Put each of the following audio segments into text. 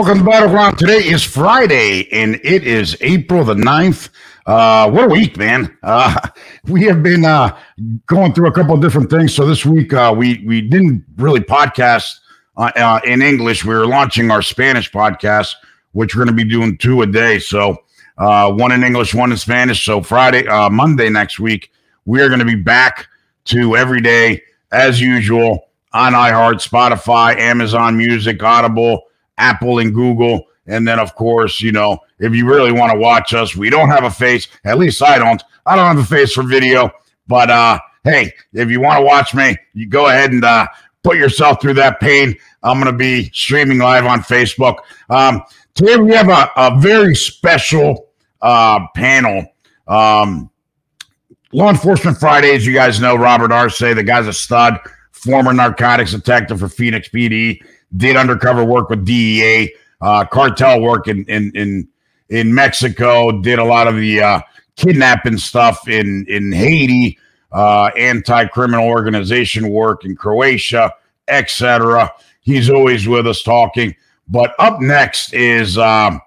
Welcome to Battleground. Today is Friday, and it is April the 9th. Uh, what a week, man. Uh, we have been uh, going through a couple of different things. So this week, uh, we, we didn't really podcast uh, uh, in English. We were launching our Spanish podcast, which we're going to be doing two a day. So uh, one in English, one in Spanish. So Friday, uh, Monday next week, we are going to be back to every day as usual on iHeart, Spotify, Amazon Music, Audible, Apple, and Google. And then, of course, you know, if you really want to watch us, we don't have a face. At least I don't. I don't have a face for video. But uh, hey, if you want to watch me, you go ahead and uh, put yourself through that pain. I'm going to be streaming live on Facebook. Um, today we have a, a very special uh, panel. Um, Law Enforcement Fridays, you guys know Robert Arce, the guy's a stud, former narcotics detective for Phoenix PD, did undercover work with DEA, uh, cartel work in, in, in, in Mexico, did a lot of the uh, kidnapping stuff in, in Haiti, uh, anti-criminal organization work in Croatia, etc. He's always with us talking. But up next is um,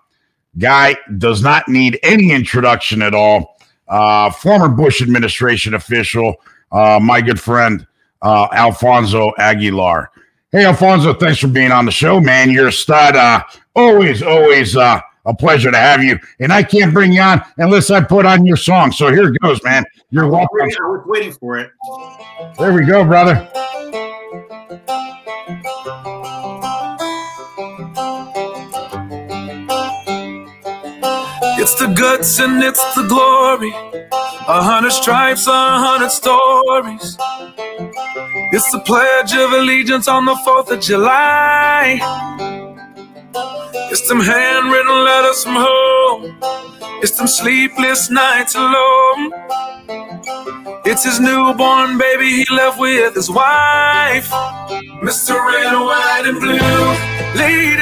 guy does not need any introduction at all. Uh, former Bush administration official, uh, my good friend uh, Alfonso Aguilar. Hey, Alfonso, thanks for being on the show, man. You're a stud. Uh, always, always uh, a pleasure to have you. And I can't bring you on unless I put on your song. So here it goes, man. You're welcome. I was waiting for it. There we go, brother. The guts and it's the glory. A hundred stripes, a hundred stories. It's the pledge of allegiance on the 4th of July. It's them handwritten letters from home. It's them sleepless nights alone. It's his newborn baby he left with his wife. Mr. Red, White, and Blue, lay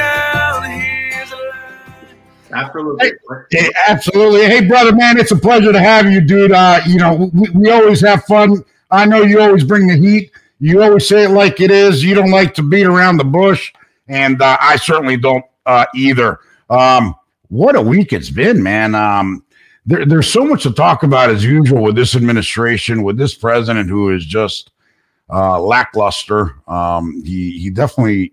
Absolutely. Hey, absolutely. Hey, brother, man, it's a pleasure to have you, dude. Uh, you know, we, we always have fun. I know you always bring the heat. You always say it like it is. You don't like to beat around the bush, and uh, I certainly don't uh, either. Um, what a week it's been, man. Um, there, there's so much to talk about as usual with this administration, with this president who is just uh, lackluster. Um, he he definitely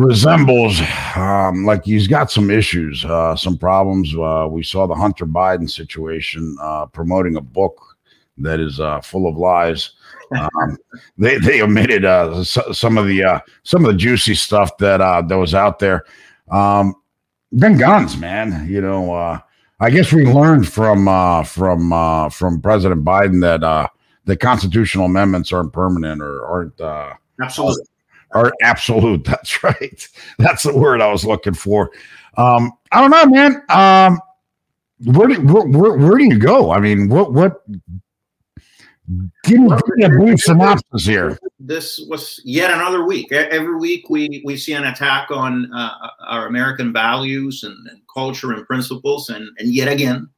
resembles um, like he's got some issues, uh, some problems. Uh, we saw the Hunter Biden situation uh, promoting a book that is uh, full of lies. Um, they they omitted uh, some of the uh, some of the juicy stuff that that was out there. Um, then guns, man. You know, I guess we learned from from from President Biden that the constitutional amendments aren't permanent or aren't Absolutely. Are absolute. That's right. That's the word I was looking for. Um, I don't know, man. Um, where do where, where, where do you go? I mean, what what? Give me, a brief synopsis here. This was yet another week. Every week we, we see an attack on uh, our American values and, and culture and principles. And, and yet again,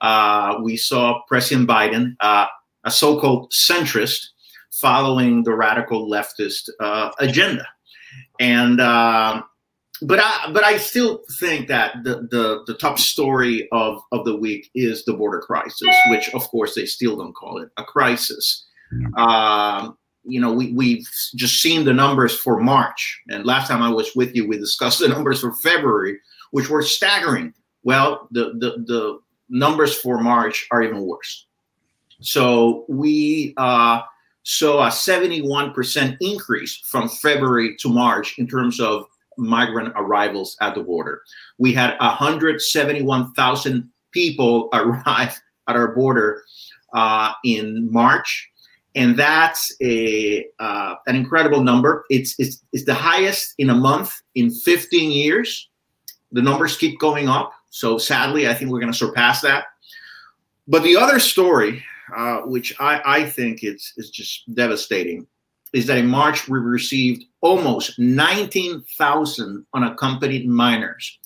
uh, we saw President Biden, uh, a so called centrist, following the radical leftist uh, agenda. And uh, but I but I still think that the, the the top story of of the week is the border crisis, which of course they still don't call it a crisis. Um, you know, we we've just seen the numbers for March, and last time I was with you, we discussed the numbers for February, which were staggering. Well, the the the numbers for March are even worse. So we uh, saw a 71% increase from February to March in terms of migrant arrivals at the border. We had 171,000 people arrive at our border uh, in March, and that's a uh, an incredible number. It's, it's it's the highest in a month in 15 years. The numbers keep going up, so sadly, I think we're going to surpass that. But the other story, uh, which I, I think it's is just devastating, is that in March we received almost 19,000 unaccompanied minors.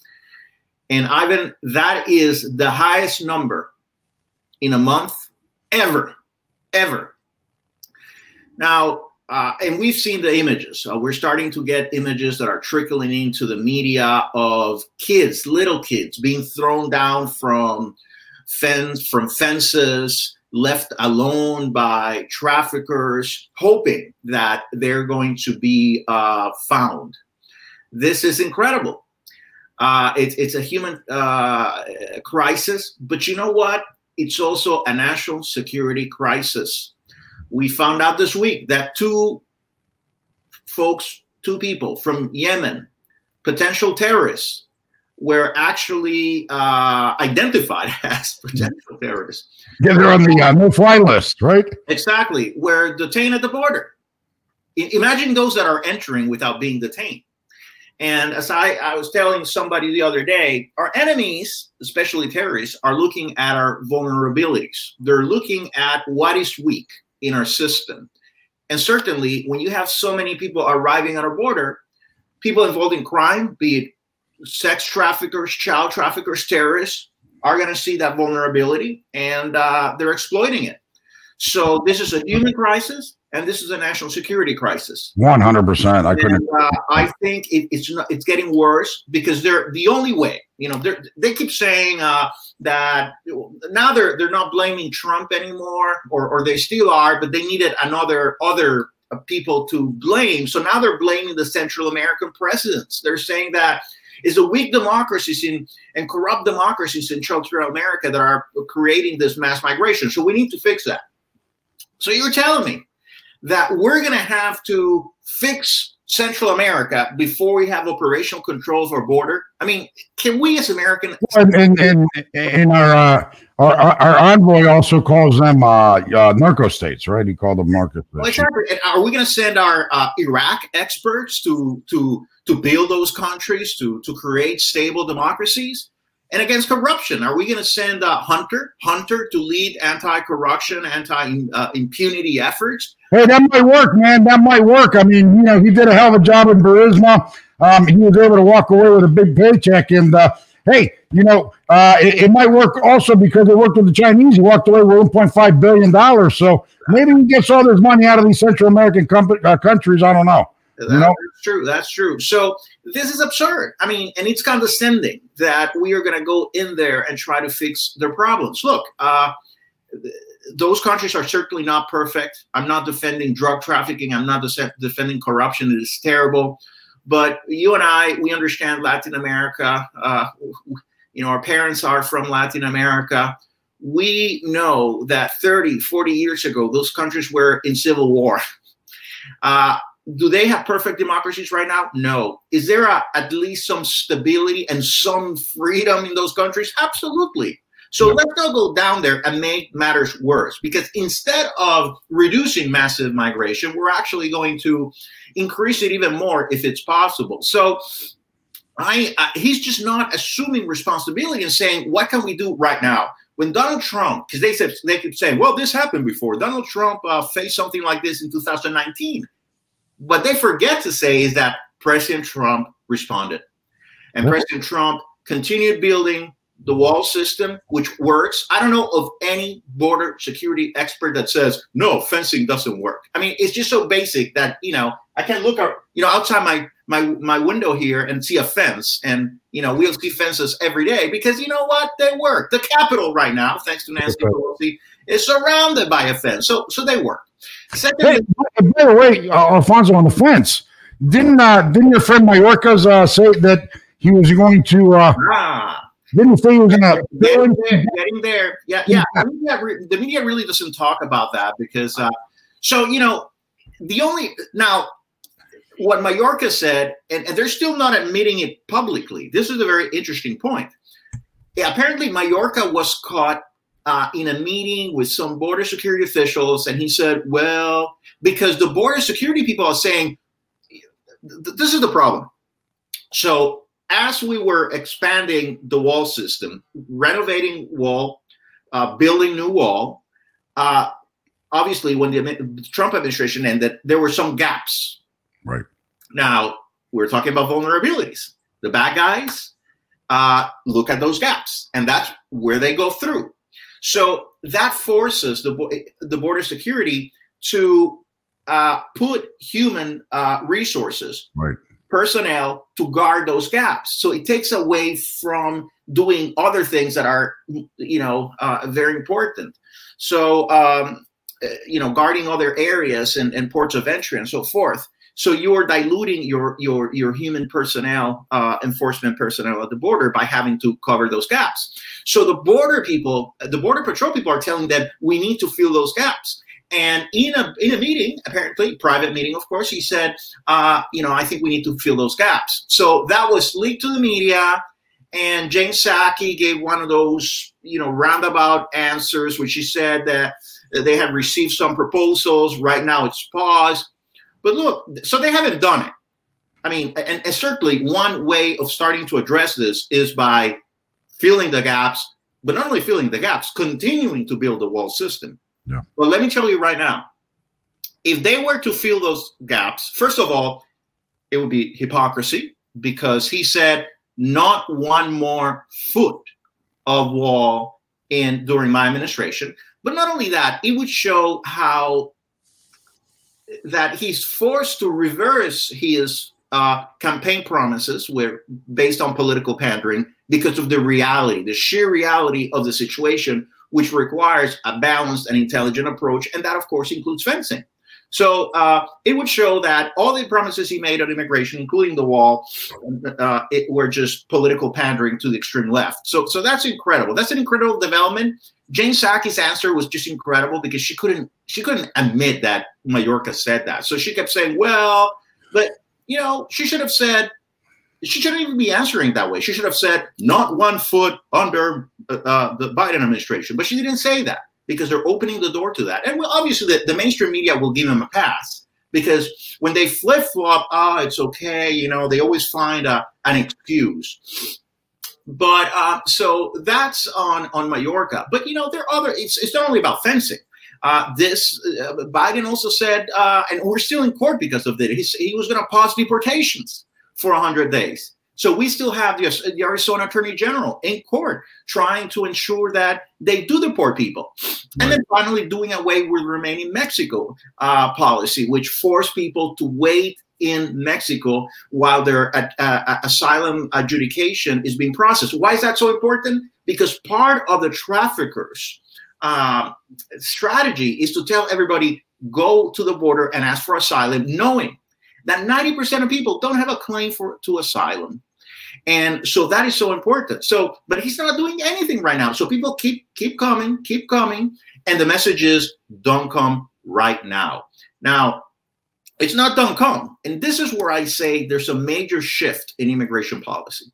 And Ivan, that is the highest number in a month ever, ever. Now, uh, and we've seen the images. Uh, we're starting to get images that are trickling into the media of kids, little kids, being thrown down from fence from fences, left alone by traffickers, hoping that they're going to be uh, found. This is incredible. Uh, it, it's a human uh, crisis, but you know what? It's also a national security crisis. We found out this week that two folks, two people from Yemen, potential terrorists, were actually uh, identified as potential terrorists. Yeah, they're on the uh, no-fly list, right? Exactly, were detained at the border. I- imagine those that are entering without being detained. And as I, I was telling somebody the other day, our enemies, especially terrorists, are looking at our vulnerabilities. They're looking at what is weak in our system. And certainly, when you have so many people arriving at our border, people involved in crime, be it sex traffickers, child traffickers, terrorists, are going to see that vulnerability and uh, they're exploiting it. So this is a human crisis and this is a national security crisis. One hundred percent. I couldn't. And, uh, I think it, it's not, it's getting worse because they're the only way. You know, they they keep saying uh, that now they're they're not blaming Trump anymore, or or they still are, but they needed another other uh, people to blame. So now they're blaming the Central American presidents. They're saying that is the weak democracies in and corrupt democracies in Central America that are creating this mass migration. So we need to fix that. So you're telling me that we're going to have to fix Central America before we have operational control of our border? I mean, can we as Americans? And and, and, and our, uh, our our envoy also calls them uh, uh, narco states, right? He called them narco states. Well, exactly. And are we going to send our uh, Iraq experts to to to build those countries to to create stable democracies? And against corruption, are we going to send uh, Hunter Hunter to lead anti-corruption, anti-impunity efforts? Hey, that might work, man. That might work. I mean, you know, he did a hell of a job in Burisma. Um, he was able to walk away with a big paycheck. And uh, hey, you know, uh, it, it, might work also because it worked with the Chinese. He walked away with 1.5 billion dollars. So maybe he gets all this money out of these Central American com- uh, countries. I don't know. That's true. That's true. So this is absurd. I mean, and it's condescending that we are going to go in there and try to fix their problems. Look, uh, those countries are certainly not perfect. I'm not defending drug trafficking. I'm not de- defending corruption. It is terrible. But you and I, we understand Latin America. Uh, you know, our parents are from Latin America. We know that 30, 40 years ago, those countries were in civil war. Uh, do they have perfect democracies right now? No. Is there a, at least some stability and some freedom in those countries? Absolutely. So yeah. let's not go down there and make matters worse because instead of reducing massive migration, we're actually going to increase it even more if it's possible. So I, uh, he's just not assuming responsibility and saying, what can we do right now? When Donald Trump, because they said they could say, well, this happened before. Donald Trump uh, faced something like this in 2019. What they forget to say is that President Trump responded, and President Trump continued building the wall system, which works. I don't know of any border security expert that says no fencing doesn't work. I mean, it's just so basic that you know I can't look out, you know, outside my my my window here and see a fence, and you know we'll see fences every day because you know what they work. The Capitol right now, thanks to Nancy Pelosi, is surrounded by a fence, so so they work. Secondly, hey, by the way, uh, Alfonso on the fence, didn't uh, didn't your friend Mayorkas uh, say that he was going to? Uh, ah didn't say he was going to getting there, getting there. Yeah, yeah. The media, the media, really doesn't talk about that because, uh, so you know, the only now what Mayorkas said, and, and, they're still not admitting it publicly. This is a very interesting point. Yeah, apparently, Mayorkas was caught uh, in a meeting with some border security officials, and he said, "Well, because the border security people are saying this is the problem." So as we were expanding the wall system, renovating wall, uh, building new wall, uh, obviously when the Trump administration ended, there were some gaps. Right. Now we're talking about vulnerabilities. The bad guys uh, look at those gaps, and that's where they go through. So that forces the the border security to uh, put human uh, resources, right. personnel to guard those gaps. So it takes away from doing other things that are, you know, uh, very important. So, um, uh, you know, guarding other areas and, and ports of entry and so forth. So you are diluting your your your human personnel, uh, enforcement personnel at the border by having to cover those gaps. So the border people, the border patrol people, are telling them we need to fill those gaps. And in a in a meeting, apparently private meeting, of course, he said, uh, you know, I think we need to fill those gaps. So that was leaked to the media, and James Psaki gave one of those, you know, roundabout answers, which he said that they had received some proposals. Right now, it's paused. But look, so they haven't done it. I mean, and, and certainly one way of starting to address this is by filling the gaps, but not only filling the gaps, continuing to build the wall system. Yeah. Well, let me tell you right now, if they were to fill those gaps, first of all, it would be hypocrisy because he said not one more foot of wall in during my administration. But not only that, it would show how that he's forced to reverse his uh, campaign promises were based on political pandering because of the reality, the sheer reality of the situation, which requires a balanced and intelligent approach. And that, of course, includes fencing. So uh, it would show that all the promises he made on immigration, including the wall, uh, were just political pandering to the extreme left. So, so that's incredible. That's an incredible development. Jen Psaki's answer was just incredible because she couldn't she couldn't admit that Mayorkas said that. So she kept saying, "Well, but you know, she should have said." She shouldn't even be answering that way. She should have said, "Not one foot under uh, uh, the Biden administration," but she didn't say that because they're opening the door to that. And well, obviously, the, the mainstream media will give them a pass because when they flip flop, oh, ah, it's okay, you know, they always find a, an excuse. But uh, so that's on on Mayorkas. But you know, there are other. It's it's not only about fencing. Uh, this uh, Biden also said, uh, and we're still in court because of this. He, he was going to pause deportations for 100 days. So we still have the, the, Arizona Attorney General in court trying to ensure that they do deport people. And then finally doing away with Remain in Mexico uh, policy, which forced people to wait in Mexico while their uh, uh, asylum adjudication is being processed. Why is that so important? Because part of the traffickers' uh, strategy is to tell everybody go to the border and ask for asylum, knowing that 90% of people don't have a claim for to asylum. And so that is so important. So, but he's not doing anything right now. So people keep keep coming, keep coming, and the message is don't come right now. Now, it's not don't come. And this is where I say there's a major shift in immigration policy.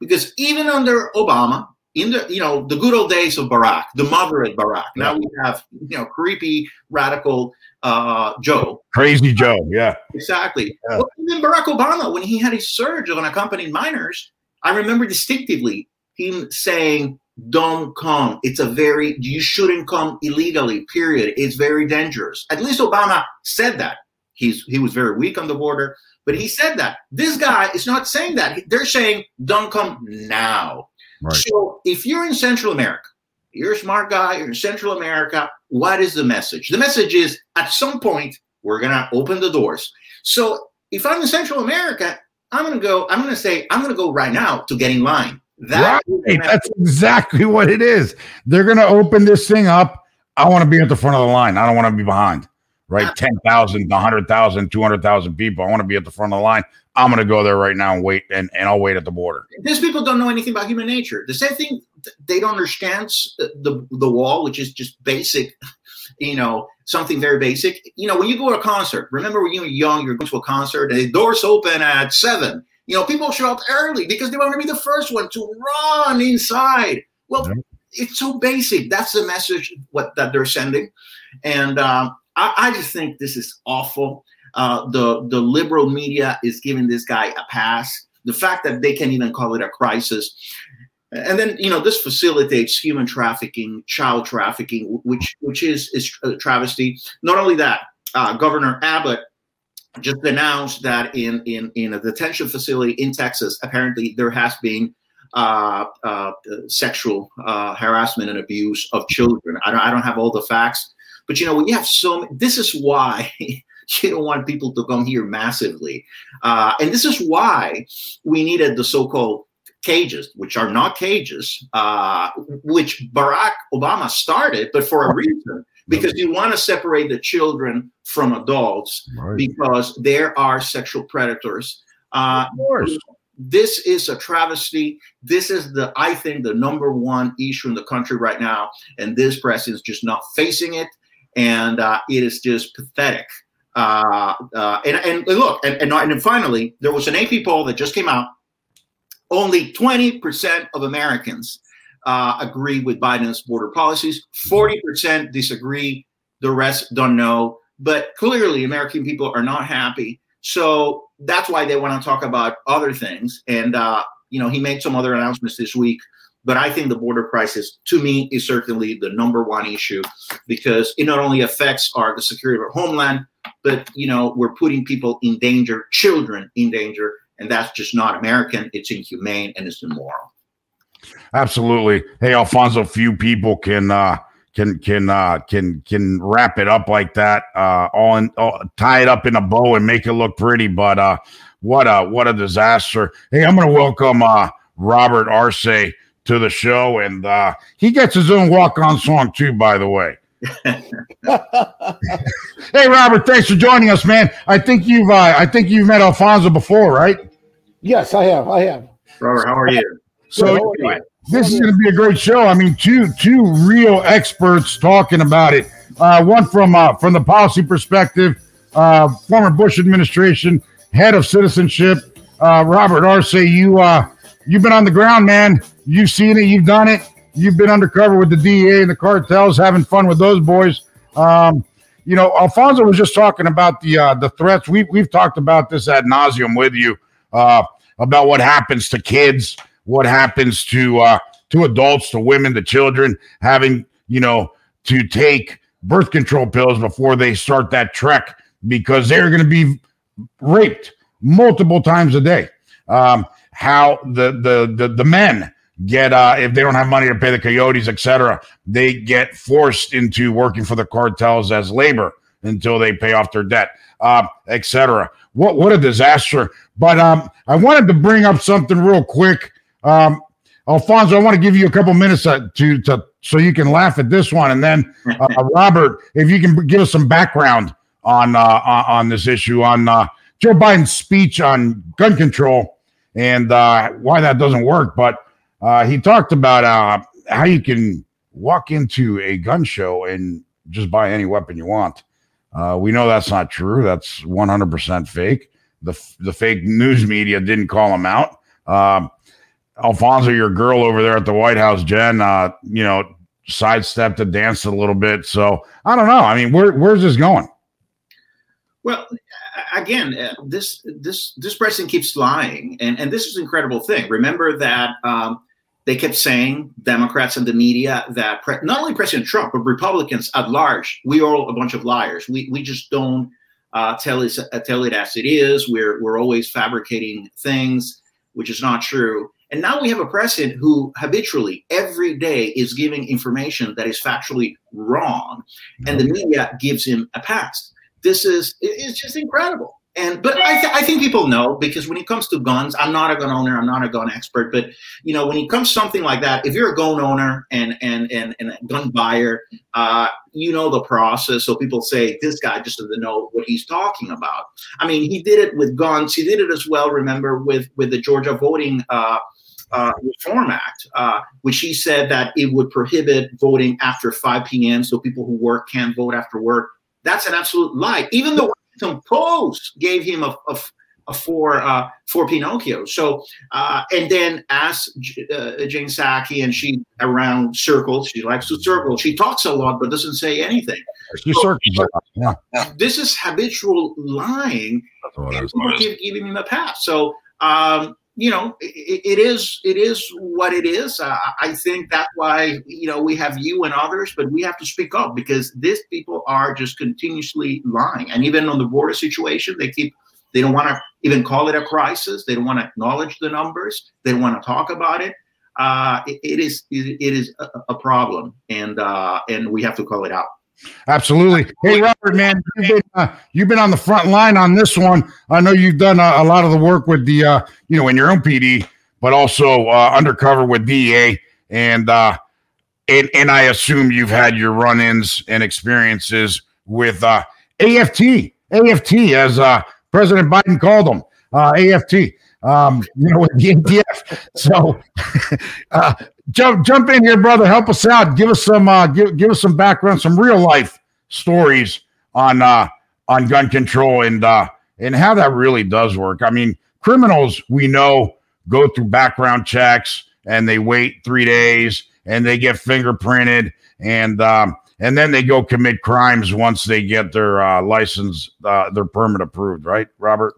Because even under Obama, in the you know the good old days of Barack, the moderate Barack. Now we have you know creepy radical uh, Joe, crazy Joe. Yeah, exactly. Yeah. Well, even Barack Obama, when he had his surge of unaccompanied minors, I remember distinctively him saying, "Don't come. It's a very you shouldn't come illegally. Period. It's very dangerous." At least Obama said that. He's he was very weak on the border, but he said that. This guy is not saying that. They're saying, "Don't come now." Right. So if you're in Central America, you're a smart guy, you're in Central America, what is the message? The message is at some point, we're going to open the doors. So if I'm in Central America, I'm going to go, I'm to say, I'm going to go right now to get in line. That right. That's exactly what it is. They're going to open this thing up. I want to be at the front of the line. I don't want to be behind right? 10,000, 100,000, 200,000 people. I want to be at the front of the line. I'm going to go there right now and wait, and, and I'll wait at the border. These people don't know anything about human nature. The same thing, they don't understand the, the wall, which is just basic, you know, something very basic. You know, when you go to a concert, remember when you were young, you're going to a concert and the doors open at seven. You know, people show up early because they want to be the first one to run inside. Well, yeah. it's so basic. That's the message what that they're sending. And um, I, I just think this is awful. Uh, the the liberal media is giving this guy a pass. The fact that they can't even call it a crisis, and then you know this facilitates human trafficking, child trafficking, which which is is a travesty. Not only that, uh, Governor Abbott just announced that in in in a detention facility in Texas, apparently there has been uh, uh, sexual uh, harassment and abuse of children. I don't, I don't have all the facts, but you know, you have so this is why You don't want people to come here massively. Uh, and this is why we needed the so called cages, which are not cages, uh, which Barack Obama started, but for a reason. Because you want to separate the children from adults right. because there are sexual predators. Uh, of course this is a travesty. This is the, I think, the number one issue in the country right now, and this president is just not facing it, and uh, it is just pathetic. Uh, uh, and, and look, and, and, and finally, there was an AP poll that just came out. Only 20% of Americans uh, agree with Biden's border policies. 40% disagree. The rest don't know. But clearly, American people are not happy. So that's why they want to talk about other things. And uh, you know, he made some other announcements this week. But I think the border crisis, to me, is certainly the number one issue because it not only affects our the security of our homeland, but you know, we're putting people in danger, children in danger, and that's just not American. It's inhumane and it's immoral. Absolutely. Hey, Alfonso, few people can uh can can uh, can can wrap it up like that, uh, all, in, all tie it up in a bow and make it look pretty. But uh, what a what a disaster! Hey, I'm going to welcome uh, Robert Arce to the show, and uh, he gets his own walk on song too, by the way. hey, Robert, thanks for joining us, man. I think you've uh, I think you've met Alfonso before, right? Yes, I have. I have. Robert, how are you? So. Good, this is going to be a great show. I mean, two two real experts talking about it. Uh, one from uh, from the policy perspective, uh, former Bush administration head of citizenship, uh, Robert Arce. You uh, you've been on the ground, man. You've seen it. You've done it. You've been undercover with the DEA and the cartels, having fun with those boys. Um, you know, Alfonso was just talking about the uh, the threats. We we've talked about this ad nauseum with you about what happens to kids what happens to uh, to adults, to women, to children having you know to take birth control pills before they start that trek because they're going to be raped multiple times a day. Um, how the the the, the men get uh, if they don't have money to pay the coyotes, etc., they get forced into working for the cartels as labor until they pay off their debt, uh, etc. What what a disaster! But um, I wanted to bring up something real quick um, Alfonso, I want to give you a couple minutes uh, to, to so you can laugh at this one, and then uh, Robert, if you can give us some background on uh, on this issue on uh, Joe Biden's speech on gun control and uh, why that doesn't work. But uh, he talked about uh, how you can walk into a gun show and just buy any weapon you want. Uh, we know that's not true. That's 100% fake. The the fake news media didn't call him out. Um, Alfonso, your girl over there at the White House, Jen, uh, you know, sidestepped and danced a little bit. So I don't know. I mean, where, where's this going? Well, again, uh, this this this president keeps lying, and and this is an incredible thing. Remember that um, they kept saying Democrats and the media that pre- not only President Trump but Republicans at large, we are all a bunch of liars. We we just don't uh, tell it uh, tell it as it is. We're we're always fabricating things, which is not true. And now we have a president who habitually every day is giving information that is factually wrong, and the media gives him a pass. This is it's just incredible. And but I, th- I think people know because when it comes to guns, I'm not a gun owner, I'm not a gun expert, but you know when it comes to something like that, if you're a gun owner and and and, and a gun buyer, uh, you know the process. So people say this guy just doesn't know what he's talking about. I mean, he did it with guns. He did it as well. Remember with with the Georgia voting. Uh, uh, Reform Act, uh, which he said that it would prohibit voting after 5 p.m. so people who work can't vote after work. That's an absolute lie. Even the Washington Post gave him a, a, a for uh, for Pinocchio. So uh, and then as uh, Jen Psaki and she around circles, she likes to circle. She talks a lot but doesn't say anything. She so, circles. Yeah. This is habitual lying. And people keep giving him a pass. So um, you know, it, it is it is what it is. Uh, I think that's why you know we have you and others, but we have to speak up because these people are just continuously lying. And even on the border situation, they keep they don't want to even call it a crisis. They don't want to acknowledge the numbers. They don't want to talk about it. Uh, it, it is it, it is a, a, problem, and uh, and we have to call it out. Absolutely. Hey, Robert, man, you've been, uh, you've been on the front line on this one. I know you've done a, a lot of the work with the, uh, you know, in your own PD, but also uh, undercover with DEA, and uh, and and I assume you've had your run-ins and experiences with uh, AFT, AFT, as uh, President Biden called them, uh, AFT. Um, you know, with the ATF. So, uh, jump jump in here, brother. Help us out. Give us some uh, give give us some background, some real life stories on uh, on gun control and uh, and how that really does work. I mean, criminals we know go through background checks and they wait three days and they get fingerprinted and um, and then they go commit crimes once they get their uh, license, uh, their permit approved. Right, Robert?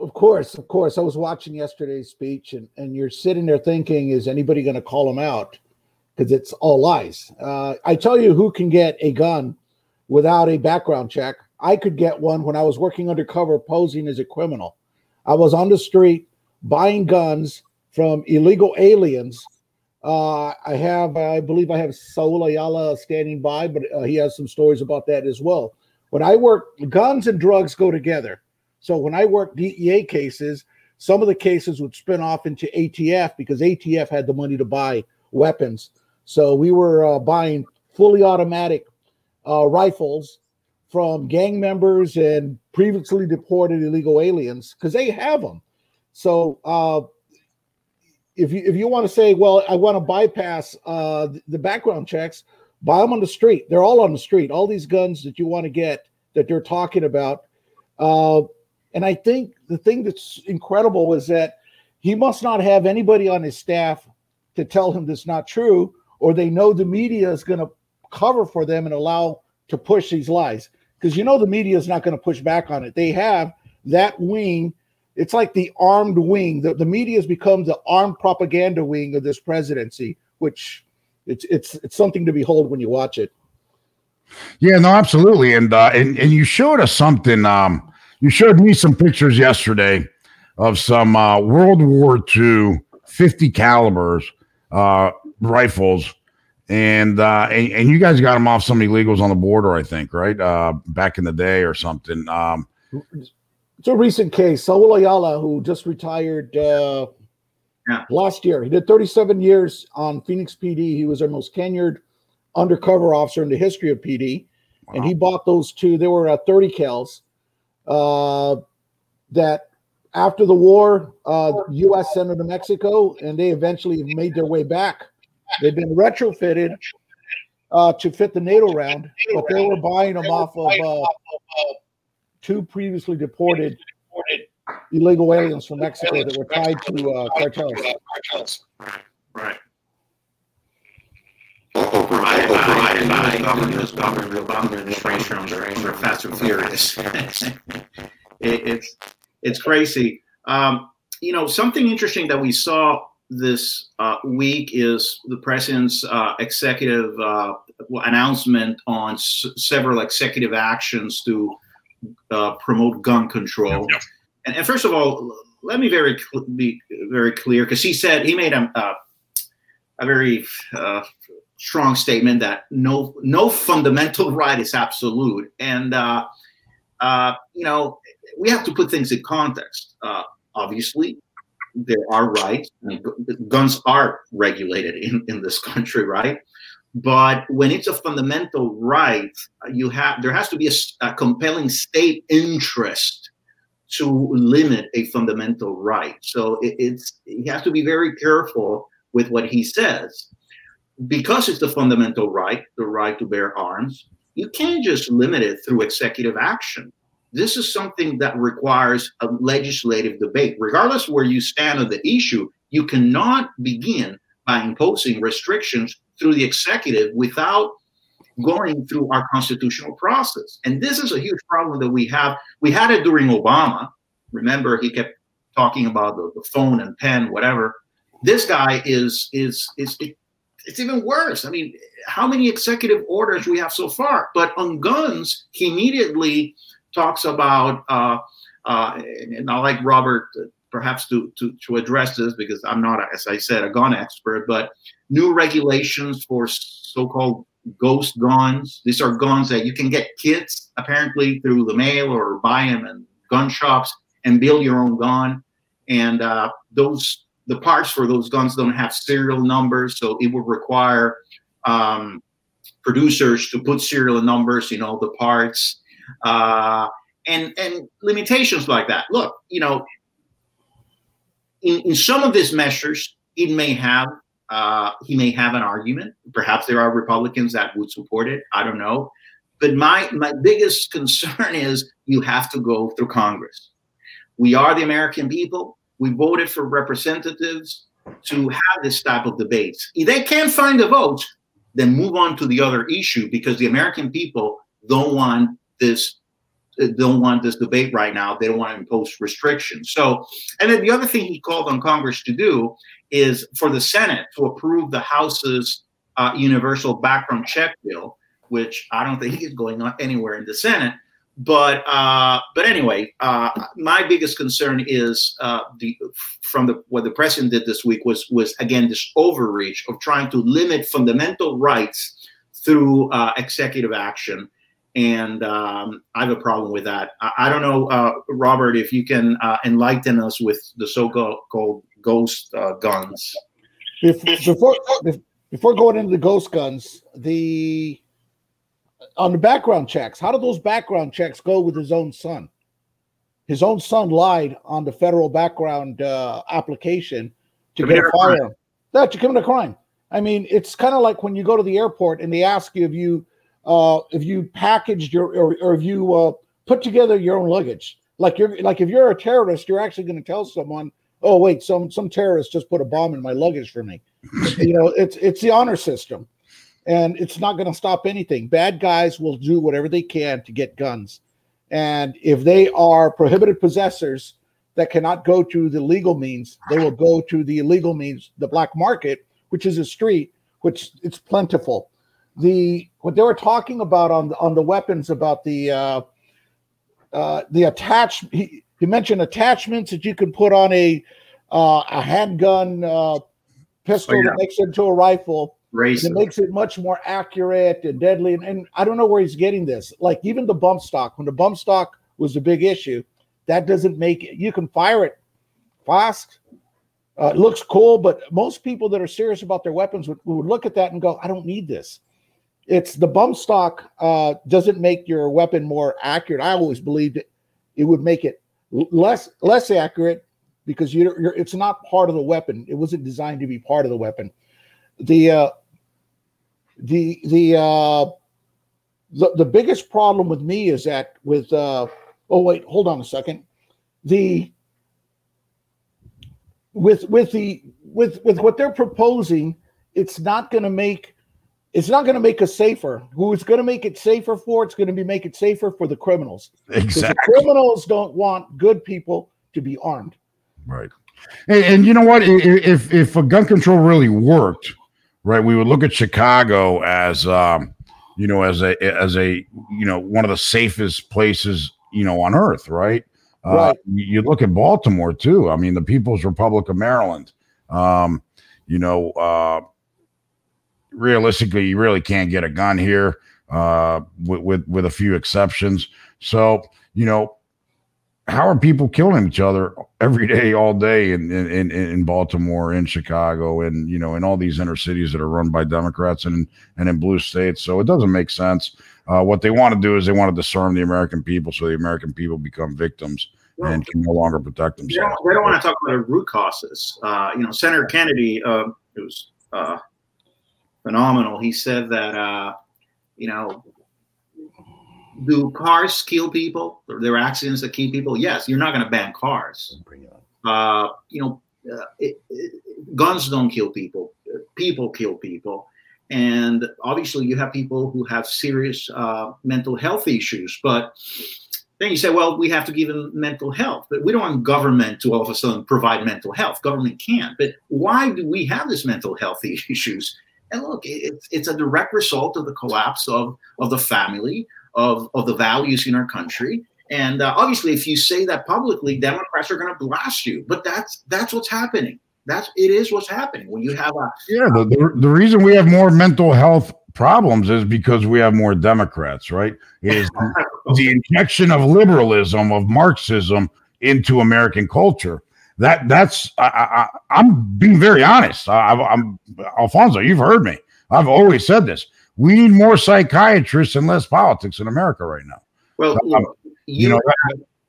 Of course, of course. I was watching yesterday's speech, and, and you're sitting there thinking, is anybody going to call him out? Because it's all lies. Uh, I tell you, who can get a gun without a background check? I could get one when I was working undercover posing as a criminal. I was on the street buying guns from illegal aliens. Uh, I have, I believe I have Saul Ayala standing by, but uh, he has some stories about that as well. When I work, guns and drugs go together. So when I worked DEA cases, some of the cases would spin off into ATF because ATF had the money to buy weapons. So we were uh, buying fully automatic uh, rifles from gang members and previously deported illegal aliens because they have them. So uh, if you if you want to say, well, I want to bypass uh, the background checks, buy them on the street. They're all on the street. All these guns that you want to get that they're talking about. Uh, and I think the thing that's incredible is that he must not have anybody on his staff to tell him that's not true, or they know the media is going to cover for them and allow to push these lies. Because you know the media is not going to push back on it. They have that wing. It's like the armed wing. The, the media has become the armed propaganda wing of this presidency, which it's it's it's something to behold when you watch it. Yeah, no, absolutely. And uh, and and you showed us something. Um, you showed me some pictures yesterday of some uh, World War II 50 calibers uh, rifles, and, uh, and, and you guys got them off some illegals on the border, I think, right? Uh, back in the day or something. Um, it's a recent case. Saul Ayala, who just retired uh, yeah. last year, he did 37 years on Phoenix PD. He was our most tenured undercover officer in the history of PD, wow. and he bought those two. They were uh, 30 cals uh, that after the war, uh, U.S. sent them to Mexico, and they eventually made their way back. They've been retrofitted uh, to fit the NATO round, but they were buying them off of uh, two previously deported illegal aliens from Mexico that were tied to uh, cartels. Right. Provided by government, government, government, for Fast and Furious. it's it's crazy. Um, you know, something interesting that we saw this uh, week is the president's uh, executive uh, announcement on s- several executive actions to uh, promote gun control. And, and, first of all, let me very cl- be very clear because he said he made a uh, a very uh, strong statement that no no fundamental right is absolute, and uh, uh, you know we have to put things in context. Uh, obviously, there are rights. guns are regulated in, in this country, right? But when it's a fundamental right, you have there has to be a, a compelling state interest to limit a fundamental right. So it, it's you have to be very careful with what he says because it's the fundamental right, the right to bear arms, you can't just limit it through executive action. This is something that requires a legislative debate. Regardless where you stand on the issue, you cannot begin by imposing restrictions through the executive without going through our constitutional process. And this is a huge problem that we have. We had it during Obama. Remember, he kept talking about the, the phone and pen, whatever. This guy is is is it's even worse. I mean, how many executive orders we have so far? But on guns, he immediately talks about, uh, uh, and I like Robert uh, perhaps to, to, to address this because I'm not, as I said, a gun expert, but new regulations for so-called ghost guns. These are guns that you can get kits apparently through the mail or buy them in gun shops and build your own gun. And uh, those the parts for those guns don't have serial numbers, so it would require um, producers to put serial numbers in all the parts uh, and and limitations like that. Look, you know, in, in some of these measures, it may have uh, he may have an argument. Perhaps there are Republicans that would support it. I don't know. But my my biggest concern is you have to go through Congress. We are the American people. We voted for representatives to have this type of debates. If they can't find the votes, then move on to the other issue because the American people don't want this don't want this debate right now. They don't want to impose restrictions. So, and then the other thing he called on Congress to do is for the Senate to approve the House's uh, universal background check bill, which I don't think is going anywhere in the Senate. But uh, but anyway, uh, my biggest concern is uh, the from the what the president did this week was was again this overreach of trying to limit fundamental rights through uh, executive action and um, I have a problem with that. I, I don't know, uh, Robert, if you can uh, enlighten us with the so-called ghost guns. Before before going into the ghost guns, the on the background checks, how do those background checks go with his own son? His own son lied on the federal background uh, application to get a firearm. That to commit a crime. I mean, it's kind of like when you go to the airport and they ask you if you uh, if you packaged your or, or if you uh, put together your own luggage. Like you're like if you're a terrorist, you're actually going to tell someone, "Oh wait, some some terrorist just put a bomb in my luggage for me." you know, it's it's the honor system, and it's not going to stop anything. Bad guys will do whatever they can to get guns, and if they are prohibited possessors that cannot go to the legal means, they will go to the illegal means, the black market, which is a street, which it's plentiful the what they were talking about on the on the weapons about the uh, uh, the attach he, he mentioned attachments that you can put on a uh, a handgun uh, pistol oh, yeah. that makes it into a rifle. It makes it much more accurate and deadly. And, and I don't know where he's getting this. Like even the bump stock, when the bump stock was a big issue, that doesn't make it. You can fire it fast. Uh, it looks cool, but most people that are serious about their weapons would, would look at that and go, "I don't need this." it's the bump stock uh, doesn't make your weapon more accurate. I always believed it, it would make it less less accurate because you you're, it's not part of the weapon. It wasn't designed to be part of the weapon. The uh, the the uh, the the biggest problem with me is that with uh, oh wait hold on a second the with with the with with what they're proposing it's not going to make it's not going to make us safer. Who it's going to make it safer for? It's going to be make it safer for the criminals. Exactly. The criminals don't want good people to be armed. Right. And, and, you know what? If if a gun control really worked, right, we would look at Chicago as um, you know, as a as a you know one of the safest places you know on earth, right? Uh, right. Uh, you look at Baltimore too. I mean, the People's Republic of Maryland. Um, you know, uh, realistically, you really can't get a gun here, uh, with, with, with a few exceptions. So, you know, how are people killing each other every day, all day in, in, in Baltimore, in Chicago, and you know, in all these inner cities that are run by Democrats and and in blue states? So it doesn't make sense. Uh, what they want to do is they want to disarm the American people, so the American people become victims and can no longer protect themselves. They don't, they don't want to talk about the root causes. Uh, you know, Senator Kennedy, uh, it was uh, phenomenal. He said that uh, you know, do cars kill people? There are there accidents that kill people? Yes. You're not going to ban cars. Uh, you know, uh, it, it, guns don't kill people. People kill people. And obviously, you have people who have serious uh, mental health issues. But then you say, well, we have to give them mental health. But we don't want government to all of a sudden provide mental health. Government can't. But why do we have this mental health issues? And look, it's it's a direct result of the collapse of of the family, of of the values in our country. And uh, obviously, if you say that publicly, Democrats are going to blast you. But that's that's what's happening. That's it is what's happening when you have a yeah. The, the, the reason we have more mental health problems is because we have more Democrats, right? Is the injection of liberalism, of Marxism into American culture. That that's I, am being very honest. I, I'm Alfonso. You've heard me. I've always said this. We need more psychiatrists and less politics in America right now. Well, um, you, you know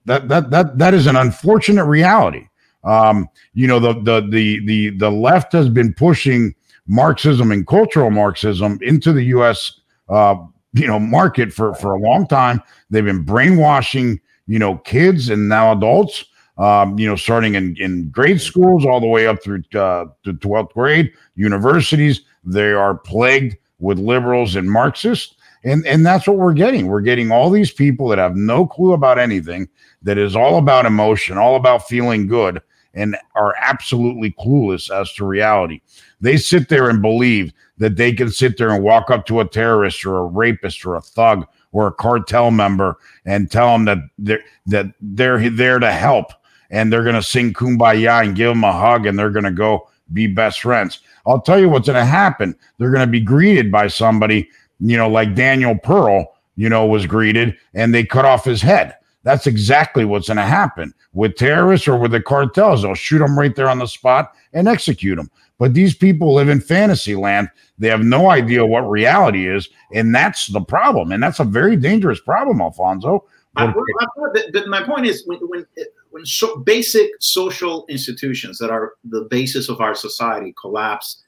that, that that that is an unfortunate reality. Um, you know the the the the the left has been pushing Marxism and cultural Marxism into the U.S. Uh, you know market for for a long time. They've been brainwashing you know kids and now adults. Um, you know, starting in, in grade schools all the way up through uh, to 12th grade, universities, they are plagued with liberals and Marxists. And, and that's what we're getting. We're getting all these people that have no clue about anything, that is all about emotion, all about feeling good, and are absolutely clueless as to reality. They sit there and believe that they can sit there and walk up to a terrorist or a rapist or a thug or a cartel member and tell them that they're that they're there to help and they're going to sing kumbaya and give them a hug and they're going to go be best friends. I'll tell you what's going to happen. They're going to be greeted by somebody, you know, like Daniel Pearl, you know, was greeted and they cut off his head. That's exactly what's going to happen with terrorists or with the cartels. They'll shoot them right there on the spot and execute them. But these people live in fantasy land. They have no idea what reality is. And that's the problem. And that's a very dangerous problem, Alfonso. I, I, my point is when, when, when so basic social institutions that are the basis of our society collapse,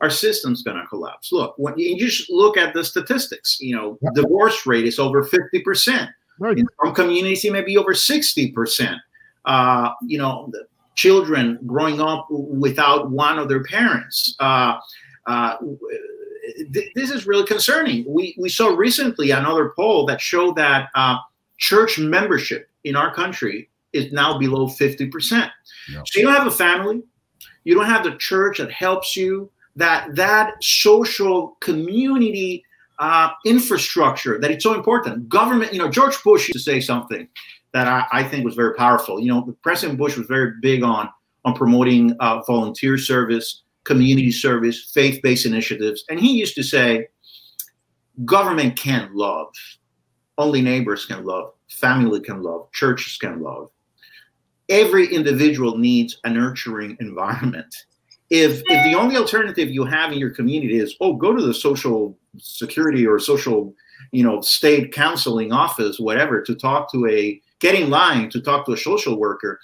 our system's going to collapse. Look, when you just look at the statistics, you know, yeah. divorce rate is over 50%. Right. In some communities, it may be over 60%. Uh, you know, children growing up without one of their parents. Uh, uh, th- this is really concerning. We, we saw recently another poll that showed that uh, church membership in our country is now below 50%. Yep. So you don't have a family, you don't have the church that helps you, that that social community uh, infrastructure that it's so important. Government, you know, George Bush used to say something that I, I, think was very powerful. You know, President Bush was very big on on promoting uh, volunteer service, community service, faith-based initiatives, and he used to say, "Government can't love, only neighbors can love, family can love, churches can love. Every individual needs a nurturing environment." If, if the only alternative you have in your community is oh go to the social security or social you know state counseling office whatever to talk to a get in line to talk to a social worker,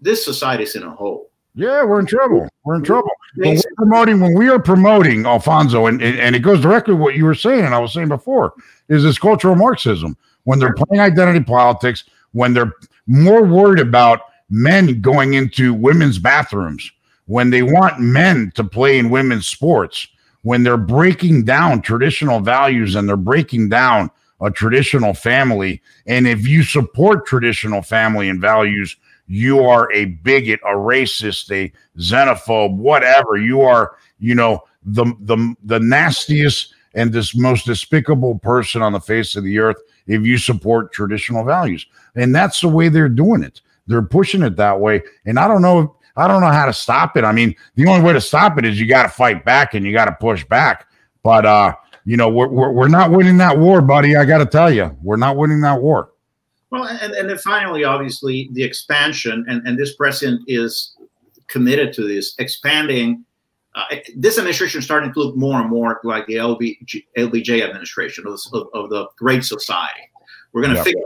this society is in a hole. Yeah, we're in trouble. We're in trouble. When we're promoting, when we are promoting Alfonso, and, and it goes directly to what you were saying, and I was saying before, is this cultural Marxism. When they're playing identity politics, when they're more worried about men going into women's bathrooms, when they want men to play in women's sports, when they're breaking down traditional values and they're breaking down a traditional family. And if you support traditional family and values, you are a bigot, a racist, a xenophobe, whatever. You are, you know, the the the nastiest and this most despicable person on the face of the earth if you support traditional values. And that's the way they're doing it. They're pushing it that way. And I don't know I don't know how to stop it. I mean, the only way to stop it is you got to fight back and you got to push back. But uh you know, we're, we're, we're not winning that war, buddy. I got to tell you, we're not winning that war. Well, and, and then finally, obviously, the expansion, and, and this president is committed to this expanding. Uh, this administration is starting to look more and more like the LBJ, LBJ administration of, of, of the Great Society. We're going to yeah. fix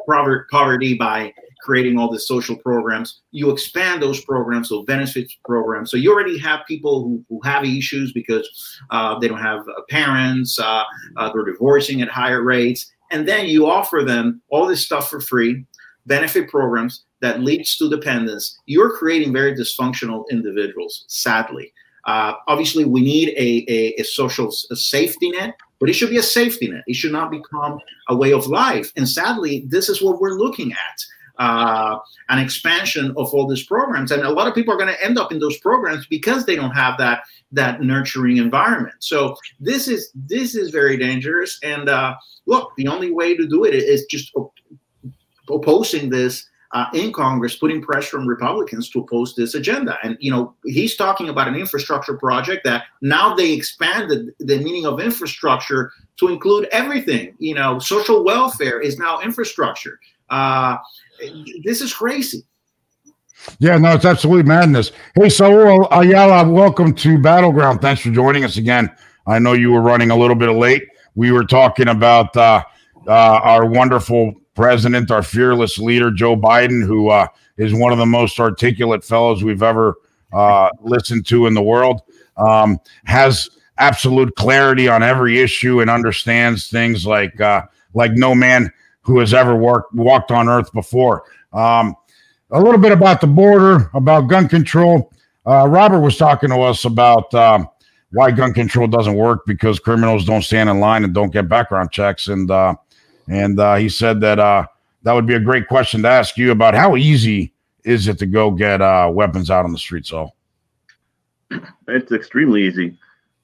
poverty by creating all the social programs. You expand those programs, so benefits programs. So you already have people who, who have issues because uh, they don't have uh, parents, uh, uh, they're divorcing at higher rates. And then you offer them all this stuff for free, benefit programs that leads to dependence. You're creating very dysfunctional individuals, sadly. Uh, obviously, we need a, a, a social a safety net, but it should be a safety net. It should not become a way of life. And sadly, this is what we're looking at uh, an expansion of all these programs and a lot of people are going to end up in those programs because they don't have that that nurturing environment so this is this is very dangerous and uh, look the only way to do it is just opposing this uh, in Congress putting pressure on Republicans to oppose this agenda. And you know, he's talking about an infrastructure project that now they expanded the meaning of infrastructure to include everything. You know, social welfare is now infrastructure. Uh, this is crazy. Yeah, no, it's absolutely madness. Hey, Saul Ayala, welcome to Battleground. Thanks for joining us again. I know you were running a little bit late. We were talking about uh, uh, our wonderful president, our fearless leader, Joe Biden, who uh, is one of the most articulate fellows we've ever uh, listened to in the world, um, has absolute clarity on every issue and understands things like uh, like no man who has ever worked walked on earth before. Um, a little bit about the border, about gun control. Uh, Robert was talking to us about um, why gun control doesn't work because criminals don't stand in line and don't get background checks. And uh, and uh, he said that uh, that would be a great question to ask you about how easy is it to go get uh, weapons out on the street. So it's extremely easy.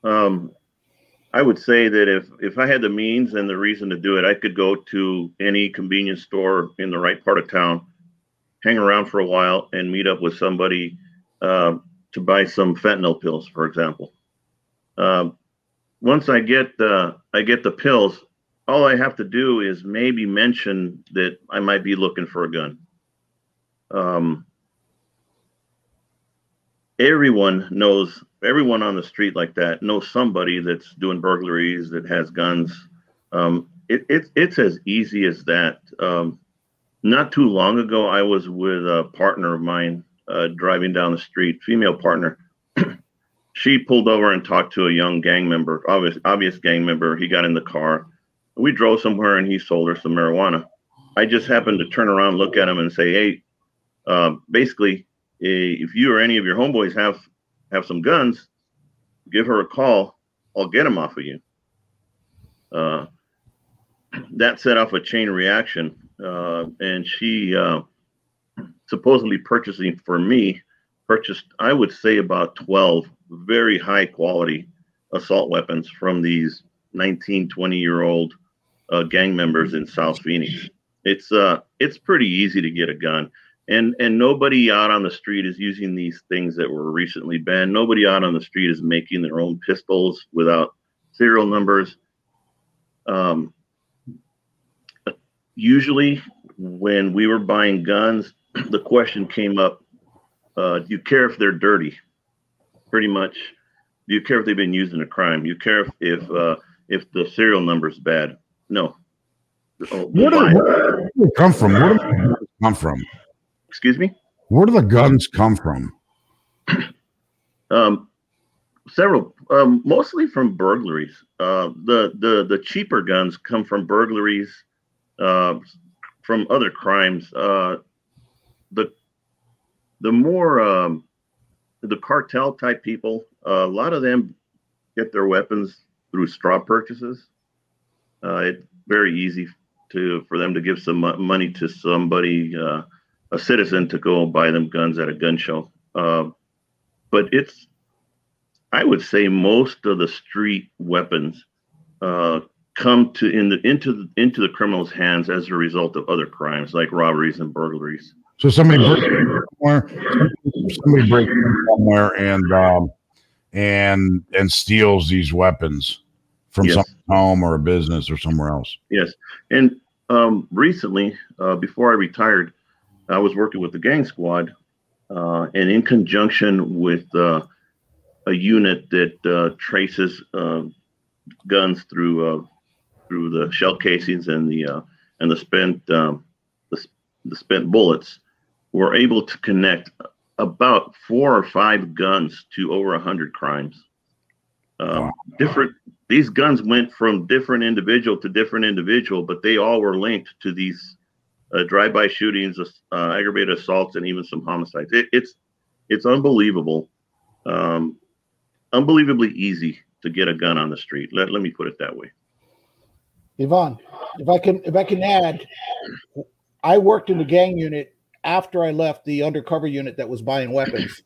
Um, I would say that if if I had the means and the reason to do it, I could go to any convenience store in the right part of town hang around for a while and meet up with somebody uh, to buy some fentanyl pills, for example. Um, once I get the I get the pills, all I have to do is maybe mention that I might be looking for a gun. Um, everyone knows everyone on the street like that knows somebody that's doing burglaries that has guns. Um, it, it, it's as easy as that. Um, not too long ago, I was with a partner of mine uh, driving down the street, female partner. she pulled over and talked to a young gang member, obvious, obvious gang member. He got in the car. We drove somewhere and he sold her some marijuana. I just happened to turn around, look at him, and say, "Hey, uh, basically, if you or any of your homeboys have have some guns, give her a call. I'll get them off of you." Uh, that set off a chain reaction uh, and she uh, supposedly purchasing for me purchased I would say about 12 very high quality assault weapons from these 19 20 year old uh, gang members in South Phoenix. It's uh it's pretty easy to get a gun. And and nobody out on the street is using these things that were recently banned. Nobody out on the street is making their own pistols without serial numbers. Um, usually when we were buying guns, the question came up uh, do you care if they're dirty? Pretty much. Do you care if they've been used in a crime? You care if if, uh, if the serial number is bad? No. Oh, where, do, where, do, they come from? Where do they come from? Excuse me. Where do the guns come from? um, several, um, mostly from burglaries. Uh, the the the cheaper guns come from burglaries uh, from other crimes. Uh, the the more um, the cartel type people, uh, a lot of them get their weapons through straw purchases. Uh, it's very easy to for them to give some money to somebody, uh, a citizen, to go buy them guns at a gun show. Uh, but it's, I would say, most of the street weapons uh, come to in the into the into the criminals' hands as a result of other crimes like robberies and burglaries. So somebody breaks somewhere, somebody breaks somewhere and um, and and steals these weapons from yes. some home or a business or somewhere else. Yes, and um, recently, uh, before I retired, I was working with the gang squad, uh, and in conjunction with uh, a unit that uh, traces uh, guns through uh, through the shell casings and the uh, and the spent um, the, the spent bullets, were able to connect about four or five guns to over a hundred crimes. Um, different these guns went from different individual to different individual, but they all were linked to these uh, drive-by shootings, uh, aggravated assaults, and even some homicides. It, it's it's unbelievable, um, unbelievably easy to get a gun on the street. Let, let me put it that way. Yvonne, if I can if I can add, I worked in the gang unit after I left the undercover unit that was buying weapons.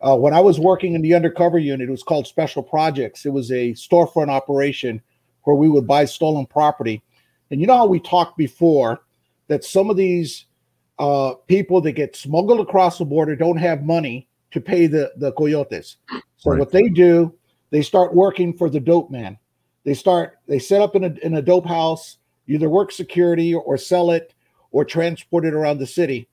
Uh, when I was working in the undercover unit, it was called Special Projects. It was a storefront operation where we would buy stolen property. And you know how we talked before that some of these uh, people that get smuggled across the border don't have money to pay the the coyotes. So Right. what they do, they start working for the dope man. They start they set up in a in a dope house, either work security or sell it or transport it around the city.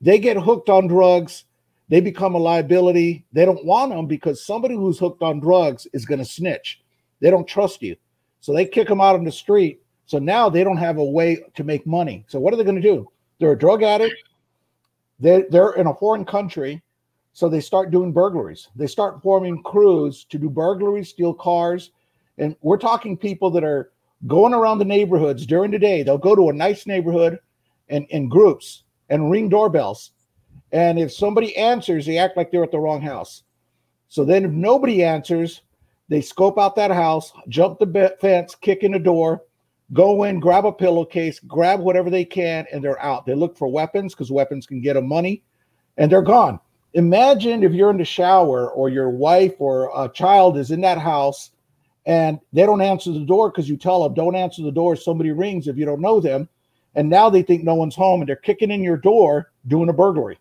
They get hooked on drugs. They become a liability. They don't want them because somebody who's hooked on drugs is going to snitch. They don't trust you. So they kick them out on the street. So now they don't have a way to make money. So what are they going to do? They're a drug addict. They're, they're in a foreign country. So they start doing burglaries. They start forming crews to do burglaries, steal cars. And we're talking people that are going around the neighborhoods during the day. They'll go to a nice neighborhood and in groups and ring doorbells. And if somebody answers, they act like they're at the wrong house. So then if nobody answers, they scope out that house, jump the be- fence, kick in the door, go in, grab a pillowcase, grab whatever they can, and they're out. They look for weapons because weapons can get them money, and they're gone. Imagine if you're in the shower or your wife or a child is in that house and they don't answer the door because you tell them, don't answer the door. Somebody rings if you don't know them. And now they think no one's home and they're kicking in your door doing a burglary.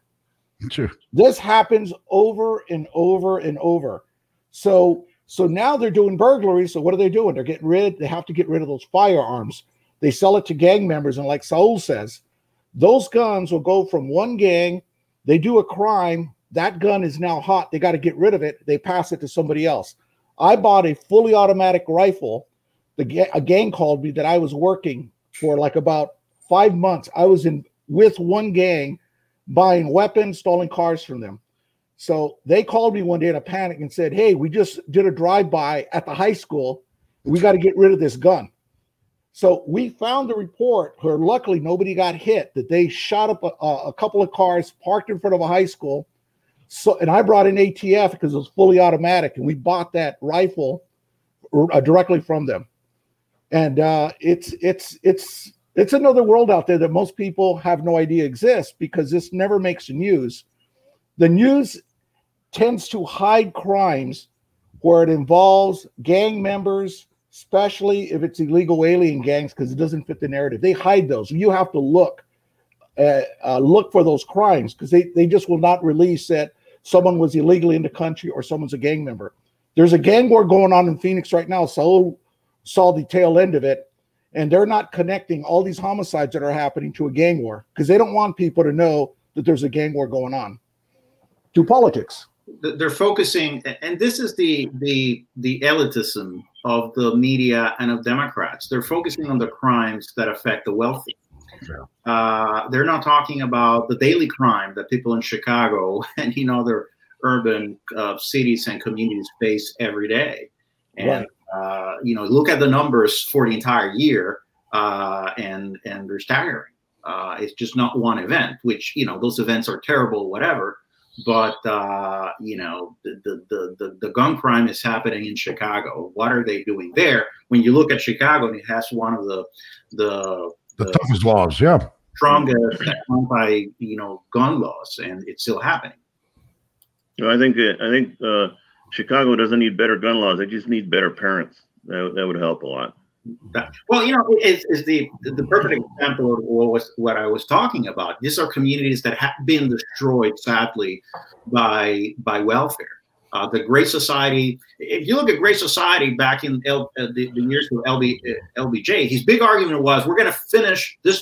Sure. This happens over and over and over. So so now they're doing burglaries. So what are they doing? They're getting rid. They have to get rid of those firearms. They sell it to gang members, and like Saul says, those guns will go from one gang. They do a crime. That gun is now hot. They got to get rid of it. They pass it to somebody else. I bought a fully automatic rifle. The a gang called me that I was working for like about five months. I was in with one gang buying weapons, stolen cars from them. So they called me one day in a panic and said, Hey, we just did a drive by at the high school. We got to get rid of this gun. So we found the report where luckily nobody got hit, that they shot up a, a couple of cars parked in front of a high school. So, and I brought in ATF because it was fully automatic, and we bought that rifle uh, directly from them. And uh, it's it's it's it's another world out there that most people have no idea exists because this never makes the news. The news tends to hide crimes where it involves gang members, especially if it's illegal alien gangs, because it doesn't fit the narrative. They hide those. You have to look, uh, uh, look for those crimes because they, they just will not release that someone was illegally in the country or someone's a gang member. There's a gang war going on in Phoenix right now. So saw the tail end of it, and they're not connecting all these homicides that are happening to a gang war because they don't want people to know that there's a gang war going on. To politics. they're focusing and this is the the the elitism of the media and of democrats they're focusing on the crimes that affect the wealthy uh, they're not talking about the daily crime that people in chicago and in other urban uh, cities and communities face every day and uh, you know look at the numbers for the entire year uh, and and they're staggering uh, it's just not one event which you know those events are terrible whatever but uh, you know the, the, the the the gun crime is happening in Chicago. What are they doing there? When you look at Chicago, and it has one of the the, The toughest laws. Yeah. strongest anti you know gun laws, and it's still happening. No, I think uh, I think uh, Chicago doesn't need better gun laws. They just need better parents. That, that would help a lot. Well, you know, is is the the perfect example of what was what I was talking about. These are communities that have been destroyed, sadly, by by welfare. Uh, the Great Society. If you look at Great Society back in L, uh, the, the years of LB, uh, LBJ, his big argument was, "We're going to finish this.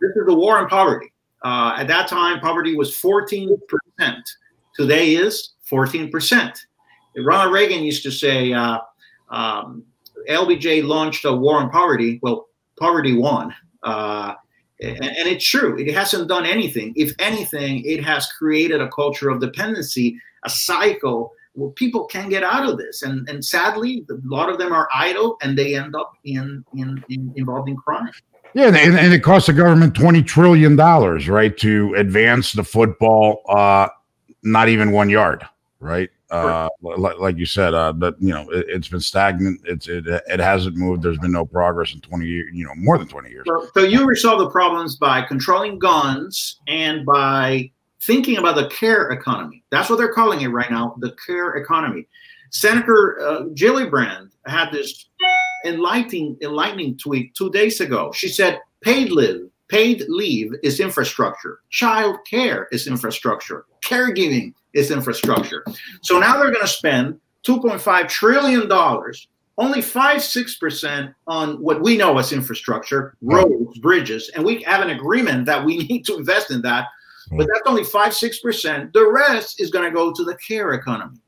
This is the war on poverty." Uh, at that time, poverty was 14 percent. Today is 14 percent. Ronald Reagan used to say. Uh, um, LBJ launched a war on poverty. Well, poverty won. Uh, and, and it's true. It hasn't done anything. If anything, it has created a culture of dependency, a cycle where people can't get out of this. And, and sadly, a lot of them are idle and they end up in, in, in involved in crime. Yeah, and, and it costs the government twenty trillion dollars, right, to advance the football, uh, not even one yard, right? Uh, like, like you said, uh, but you know, it, it's been stagnant. It's it, it hasn't moved. There's been no progress in twenty years. You know, more than twenty years. So, so you resolve the problems by controlling guns and by thinking about the care economy. That's what they're calling it right now, the care economy. Senator uh, Gillibrand had this enlightening, enlightening tweet two days ago. She said, "Paid live Paid leave is infrastructure. Child care is infrastructure. Caregiving is infrastructure. So now they're going to spend $2.5 trillion, only 5 6% on what we know as infrastructure, roads, bridges. And we have an agreement that we need to invest in that. But that's only 5 6%. The rest is going to go to the care economy.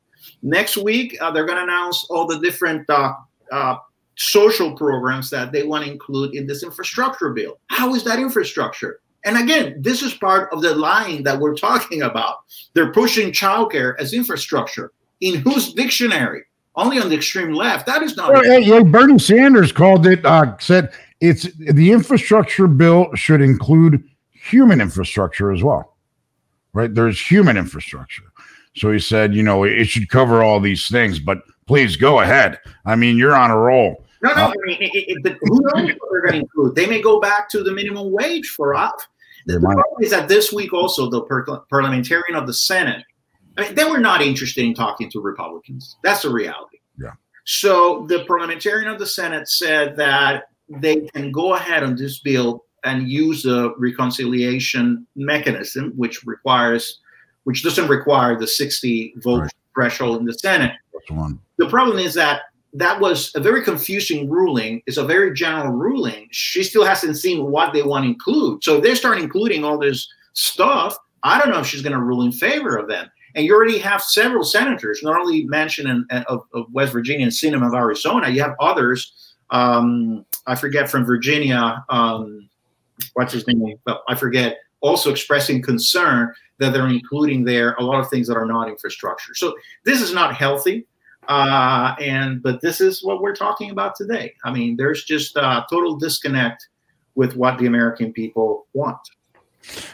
Next week, uh, they're going to announce all the different uh, uh, social programs that they want to include in this infrastructure bill. How is that infrastructure? And again, this is part of the line that we're talking about. They're pushing childcare as infrastructure. In whose dictionary? Only on the extreme left. That is not. Well, hey, Bernie Sanders called it. Uh, said it's the infrastructure bill should include human infrastructure as well. Right? There's human infrastructure. So he said, you know, it should cover all these things. But please go ahead. I mean, you're on a roll. No, no. Uh, I mean, it, it, but who knows what they're going to include? They may go back to the minimum wage for us. The, the problem is that this week also the per- parliamentarian of the Senate, I mean, they were not interested in talking to Republicans. That's the reality. Yeah. So the parliamentarian of the Senate said that they can go ahead on this bill and use the reconciliation mechanism, which requires, which doesn't require the 60 vote right. threshold in the Senate. The problem is that that was a very confusing ruling. It's a very general ruling. She still hasn't seen what they want to include. So if they start including all this stuff, I don't know if she's going to rule in favor of them. And you already have several senators, not only Manchin in, of, of, West Virginia and Sinema of Arizona, you have others. Um, I forget from Virginia, um, what's his name? Well, I forget, also expressing concern that they're including there a lot of things that are not infrastructure. So this is not healthy. Uh, and but this is what we're talking about today. I mean, there's just a total disconnect with what the American people want.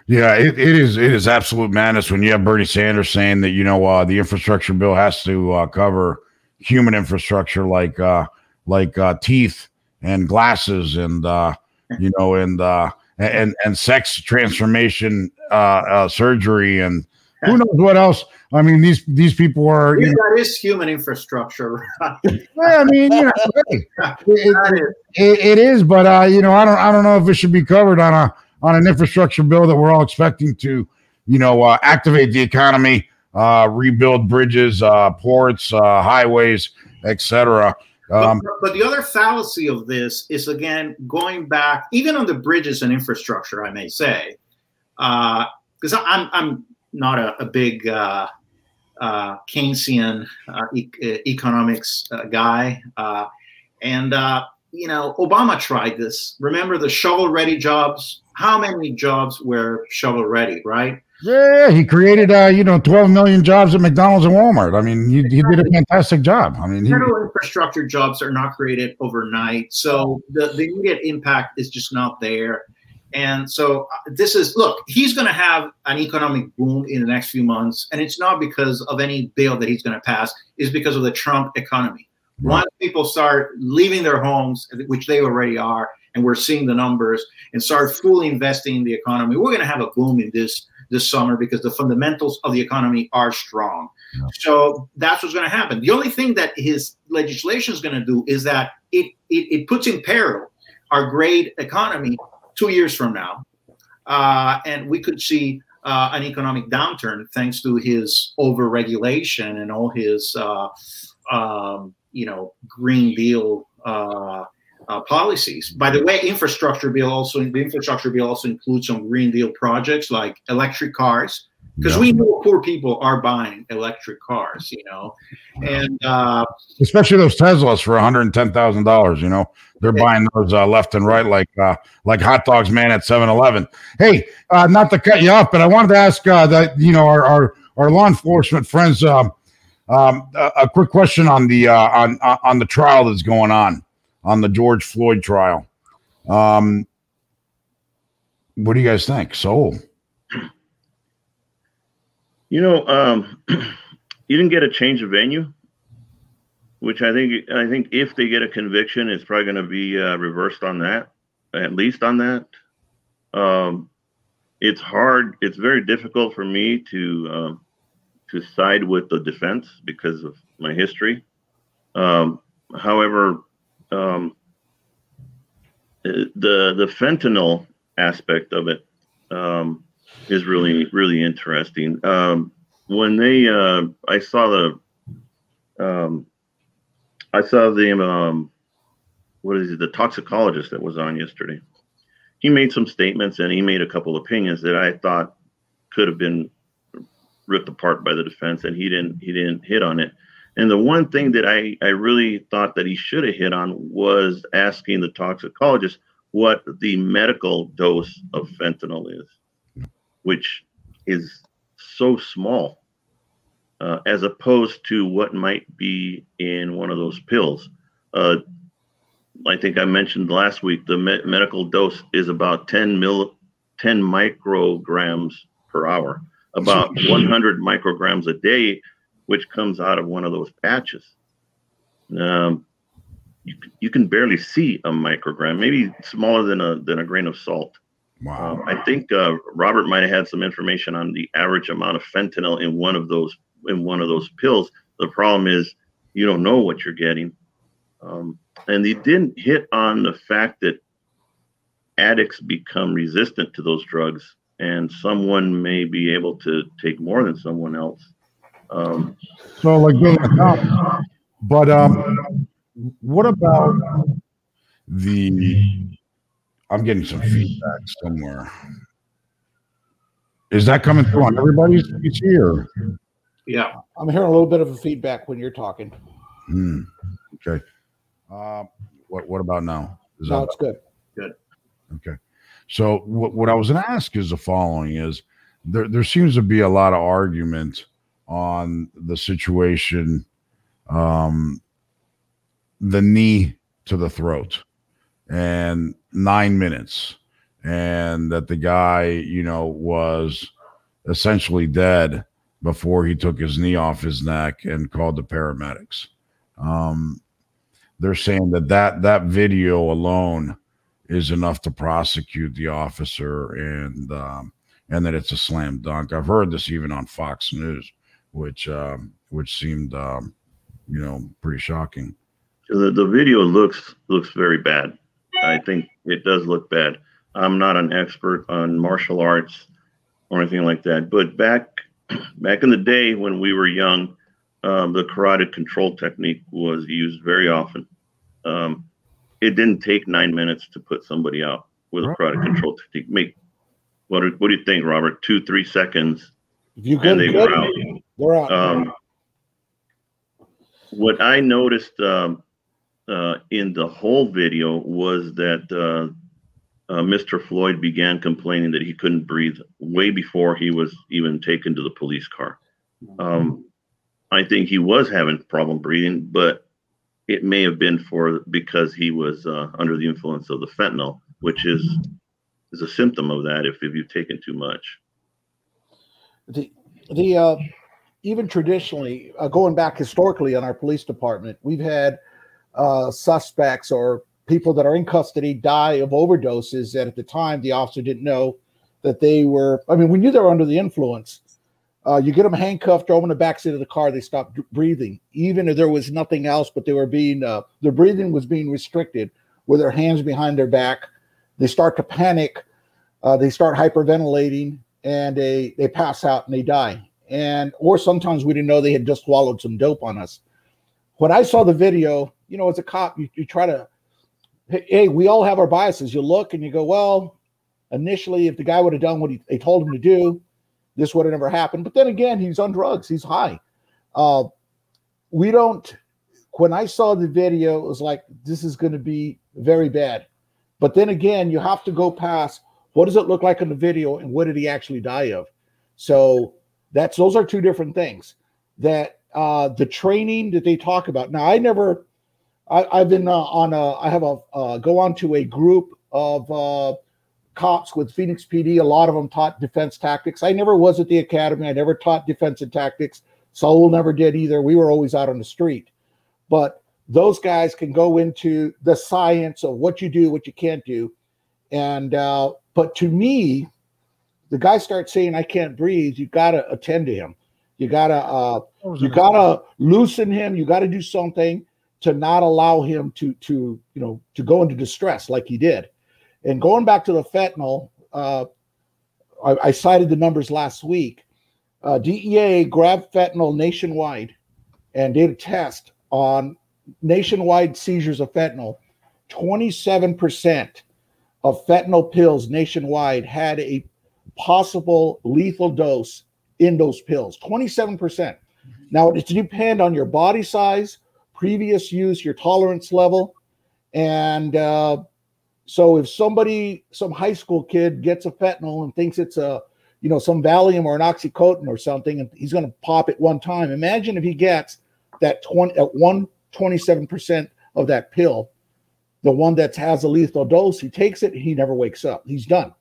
Yeah, it, it is. It is absolute madness when you have Bernie Sanders saying that you know uh, the infrastructure bill has to uh, cover human infrastructure like uh, like uh, teeth and glasses and uh, you know and uh, and and sex transformation uh, uh, surgery and who knows what else. I mean, these these people are. Yeah, that is human infrastructure. yeah, I mean, you know, it, it, it, it is, but uh, you know, I don't I don't know if it should be covered on a on an infrastructure bill that we're all expecting to, you know, uh, activate the economy, uh, rebuild bridges, uh, ports, uh, highways, etc. Um, but, but, the other fallacy of this is again going back, even on the bridges and infrastructure, I may say, because uh, I'm I'm not a, a big uh, uh, Keynesian uh, e- economics uh, guy. Uh, and, you know, Obama tried this. Remember the shovel ready jobs? How many jobs were shovel ready, right? Yeah, he created, uh, you know, 12 million jobs at McDonald's and Walmart. I mean, he, he did a fantastic job. I mean, he, federal infrastructure jobs are not created overnight, so the, the immediate impact is just not there. And so uh, this is look, he's going to have an economic boom in the next few months, and it's not because of any bill that he's going to pass, it's because of the Trump economy. Right. Once people start leaving their homes, which they already are, and we're seeing the numbers, and start fully investing in the economy, we're going to have a boom in this this summer because the fundamentals of the economy are strong. Yeah. So that's what's going to happen. The only thing that his legislation is going to do is that it, it, it puts in peril our great economy two years from now, uh, and we could see uh, an economic downturn thanks to his overregulation and all his, uh, um, you know, Green Deal uh, uh, policies. By the way, infrastructure bill also the infrastructure bill also includes some Green Deal projects like electric cars because yeah. we know poor people are buying electric cars, you know, and uh, especially those Teslas for one hundred and ten thousand dollars. You know, they're yeah. buying those uh, left and right like uh, like hot dogs, man, at 7-Eleven. Hey, uh, not to cut you off, but I wanted to ask uh, that you know our our, our law enforcement friends um, um, a, a, quick question on the uh, on on the trial that's going on on the George Floyd trial. Um, what do you guys think? Saul. You know, um, you didn't get a change of venue, which I think I think if they get a conviction, it's probably going to be uh, reversed on that, at least on that. Um, it's hard. It's very difficult for me to um, to side with the defense because of my history. Um, however, um, the the fentanyl aspect of it um, is really really interesting. Um, when they, uh, I saw the, um, I saw the, um, what is it, the toxicologist that was on yesterday. He made some statements and he made a couple opinions that I thought could have been ripped apart by the defense, and he didn't. He didn't hit on it. And the one thing that I, I really thought that he should have hit on was asking the toxicologist what the medical dose of fentanyl is, which is so small uh, as opposed to what might be in one of those pills. Uh, I think I mentioned last week the me- medical dose is about 10 mil, 10 micrograms per hour, about 100 micrograms a day which comes out of one of those patches. Um, you, you can barely see a microgram, maybe smaller than a than a grain of salt. Wow. Um, I think uh, Robert might have had some information on the average amount of fentanyl in one of those in one of those pills. The problem is you don't know what you're getting, um, and he didn't hit on the fact that addicts become resistant to those drugs, and someone may be able to take more than someone else. Um, so like house. But um, what about the? I'm getting some feedback somewhere. Is that coming through on everybody's PC or? Yeah, I'm hearing a little bit of a feedback when you're talking. Hmm. Okay. Uh, what What about now? Is No, that it's good. Good. Okay. So what, what I was going to ask is the following is there, there seems to be a lot of argument on the situation, um, the knee to the throat and nine minutes and that the guy, you know, was essentially dead before he took his knee off his neck and called the paramedics. Um, they're saying that that, that video alone is enough to prosecute the officer and um, and that it's a slam dunk. I've heard this even on Fox News, which um, which seemed um, you know pretty shocking. the, the video looks looks very bad. I think it does look bad. I'm not an expert on martial arts or anything like that, but back back in the day when we were young, um, the carotid control technique was used very often. Um, it didn't take nine minutes to put somebody out with a carotid control technique. Make what? do- What do you think, Robert? Two, three seconds, you and they good, were out. they're out. Um, what I noticed um, uh, in the whole video was that uh, uh, Mr. Floyd began complaining that he couldn't breathe way before he was even taken to the police car. Um, I think he was having problem breathing, but it may have been for because he was uh, under the influence of the fentanyl, which is is a symptom of that if, if you've taken too much. the the uh, even traditionally uh, going back historically on our police department we've had uh, suspects or people that are in custody die of overdoses that at the time the officer didn't know that they were i mean we knew they were under the influence. Uh, you get them handcuffed throw them in the backseat of the car they stop breathing. Even if there was nothing else but they were being uh, their breathing was being restricted with their hands behind their back. They start to panic uh, they start hyperventilating and they they pass out and they die. And or sometimes we didn't know they had just swallowed some dope on us. When i saw the video you know as a cop you, you try to hey, we all have our biases. You look and you go well initially if the guy would have done what he, they told him to do this would have never happened. But then again he's on drugs. He's high. Uh, we don't when i saw the video it was like this is going to be very bad. But then again you have to go past what does it look like in the video and what did he actually die of? So that's those are two different things that uh the training that they talk about. Now i never I, i've been uh, on a i have a uh, go on to a group of uh cops with phoenix pd a lot of them taught defense tactics. I never was at the academy. I never taught defensive tactics. Saul never did either. We were always out on the street. But those guys can go into the science of what you do what you can't do. And uh but to me the guy starts saying i can't breathe you gotta attend to him. You gotta uh you gotta loosen him. You gotta do something to not allow him to to you know to go into distress like he did And going back to the fentanyl, uh, I, I, cited the numbers last week. Uh, DEA grabbed fentanyl nationwide and did a test on nationwide seizures of fentanyl. 27% of fentanyl pills nationwide had a possible lethal dose in those pills 27%. Now, it depends on your body size, previous use, your tolerance level. And uh, so if somebody, some high school kid gets a fentanyl and thinks it's a, you know, some Valium or an Oxycontin or something, and he's going to pop it one time. Imagine if he gets that 20 at one 27% of that pill, the one that has a lethal dose, he takes it, he never wakes up. He's done.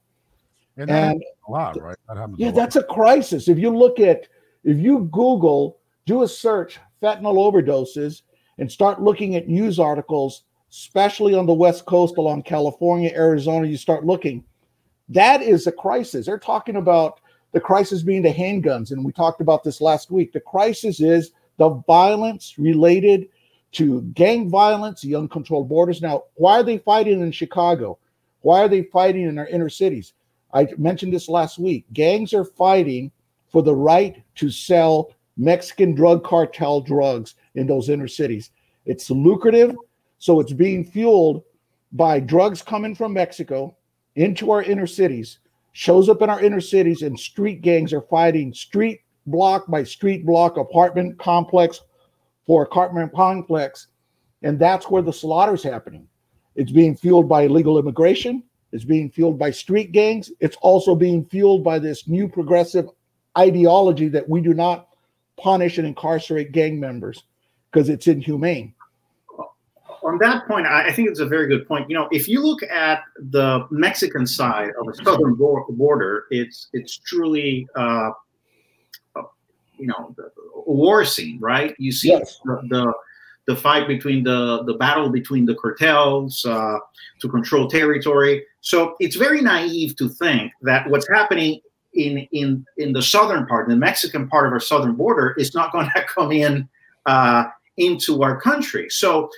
And, and a lot, right? That yeah, that's a crisis. If you look at, if you Google, do a search, fentanyl overdoses, and start looking at news articles, especially on the West Coast along California, Arizona, you start looking. That is a crisis. They're talking about the crisis being the handguns. And we talked about this last week. The crisis is the violence related to gang violence, the uncontrolled borders. Now, why are they fighting in Chicago? Why are they fighting in our inner cities? I mentioned this last week. Gangs are fighting for the right to sell Mexican drug cartel drugs in those inner cities. It's lucrative, so it's being fueled by drugs coming from Mexico into our inner cities, shows up in our inner cities, and street gangs are fighting street block by street block, apartment complex for apartment complex. And that's where the slaughter is happening. It's being fueled by illegal immigration. It's being fueled by street gangs. It's also being fueled by this new progressive ideology that we do not punish and incarcerate gang members because it's inhumane. On that point, I think it's a very good point. You know, if you look at the Mexican side of the southern border, it's it's truly uh, you know a war scene, right? You see yes. the, the, the fight between the the battle between the cartels uh, to control territory. So it's very naive to think that what's happening in in in the southern part, the Mexican part of our southern border, is not going to come in uh, into our country. So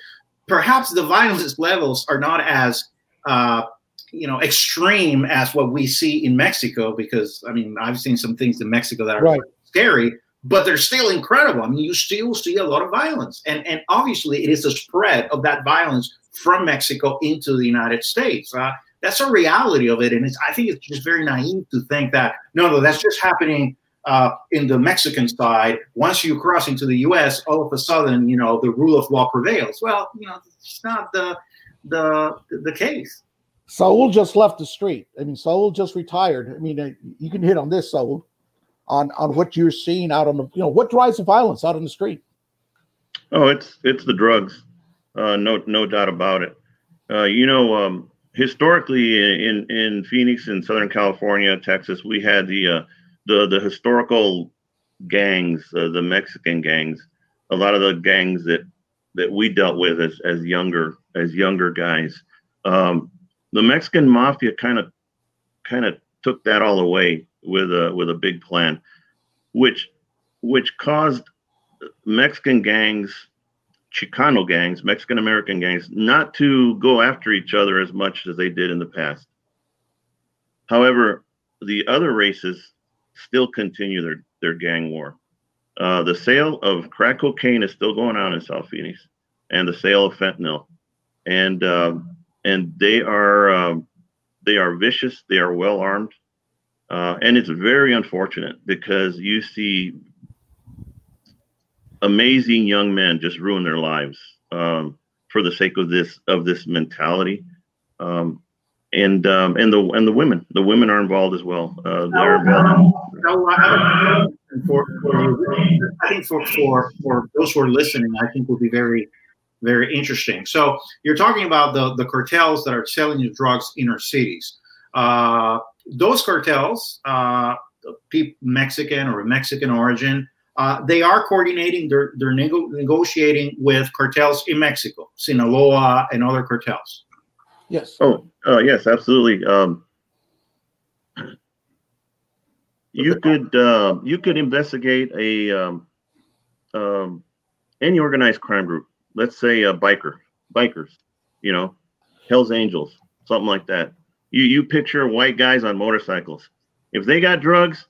perhaps the violence levels are not as uh, you know extreme as what we see in Mexico because I mean I've seen some things in Mexico that are right. scary but they're still incredible. I mean, you still see a lot of violence, and and obviously it is the spread of that violence from Mexico into the United States. Uh, that's a reality of it, and I think it's just very naive to think that no, no, that's just happening uh, in the Mexican side. Once you cross into the U.S., all of a sudden, you know, the rule of law prevails. Well, you know, it's not the the the case. Saul just left the street. I mean, Saul just retired. I mean, uh, you can hit on this, Saul on on what you're seeing out on the you know what drives the violence out on the street oh it's it's the drugs uh, no no doubt about it uh, you know um, historically in in phoenix in southern california texas we had the uh, the the historical gangs uh, the mexican gangs a lot of the gangs that that we dealt with as as younger as younger guys um, the mexican mafia kind of kind of took that all away with a with a big plan, which which caused Mexican gangs, Chicano gangs, Mexican American gangs, not to go after each other as much as they did in the past. However, the other races still continue their, their gang war. Uh, the sale of crack cocaine is still going on in South Phoenix, and the sale of fentanyl, and um, and they are um, they are vicious. They are well armed. Uh, and it's very unfortunate because you see amazing young men just ruin their lives um, for the sake of this of this mentality. Um, and um, and the and the women, the women are involved as well. Uh, they're involved. For, for, I think for, for for those who are listening, I think will be very very interesting. So you're talking about the the cartels that are selling you drugs in our cities. Uh, those cartels, uh, Mexican or Mexican origin, uh, they are coordinating, they're, they're nego- negotiating with cartels in Mexico, Sinaloa, and other cartels. Yes. Oh, uh, yes, absolutely. Um, you could uh, you could investigate a um, um, any organized crime group. Let's say a biker, bikers, you know, Hell's Angels, something like that You you picture white guys on motorcycles. If they got drugs,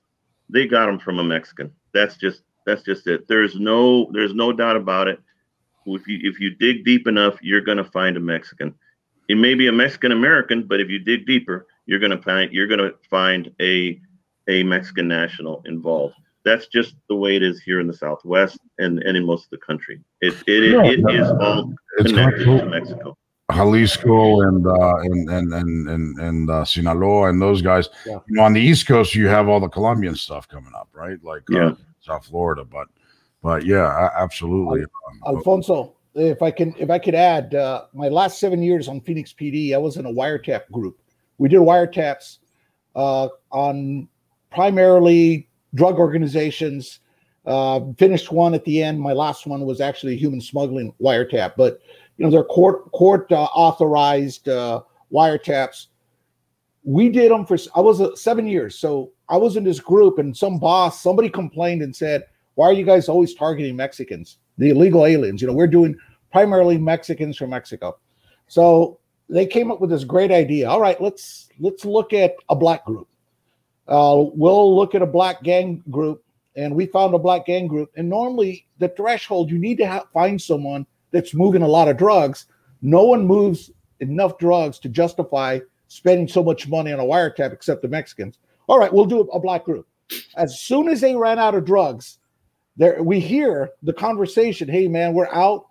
they got them from a Mexican. That's just that's just it. There's no there's no doubt about it. If you if you dig deep enough, you're gonna find a Mexican. It may be a Mexican American, but if you dig deeper, you're gonna find you're gonna find a a Mexican national involved. That's just the way it is here in the Southwest and, and in most of the country. It it, Yeah, it, it is all it's connected not to. Mexico. Jalisco and uh, and and and and, and uh, Sinaloa and those guys. Yeah. You know, on the East Coast, you have all the Colombian stuff coming up, right? Like uh, Yeah. South Florida, but but yeah, a- absolutely. Um, Alfonso, if I can, if I could add, uh, my last seven years on Phoenix PD, I was in a wiretap group. We did wiretaps uh, on primarily drug organizations. Uh, finished one at the end. My last one was actually a human smuggling wiretap, but you know they're court court uh, authorized uh, wiretaps. We did them for I was uh, seven years, so I was in this group, and some boss, somebody complained and said, "Why are you guys always targeting Mexicans, the illegal aliens? You know, we're doing primarily Mexicans from Mexico." So they came up with this great idea. All right, let's let's look at a black group. Uh, we'll look at a black gang group, and we found a black gang group. And normally, the threshold you need to find someone that's moving a lot of drugs. No one moves enough drugs to justify spending so much money on a wiretap except the Mexicans. All right, we'll do a black group. As soon as they ran out of drugs, there we hear the conversation. Hey, man, we're out.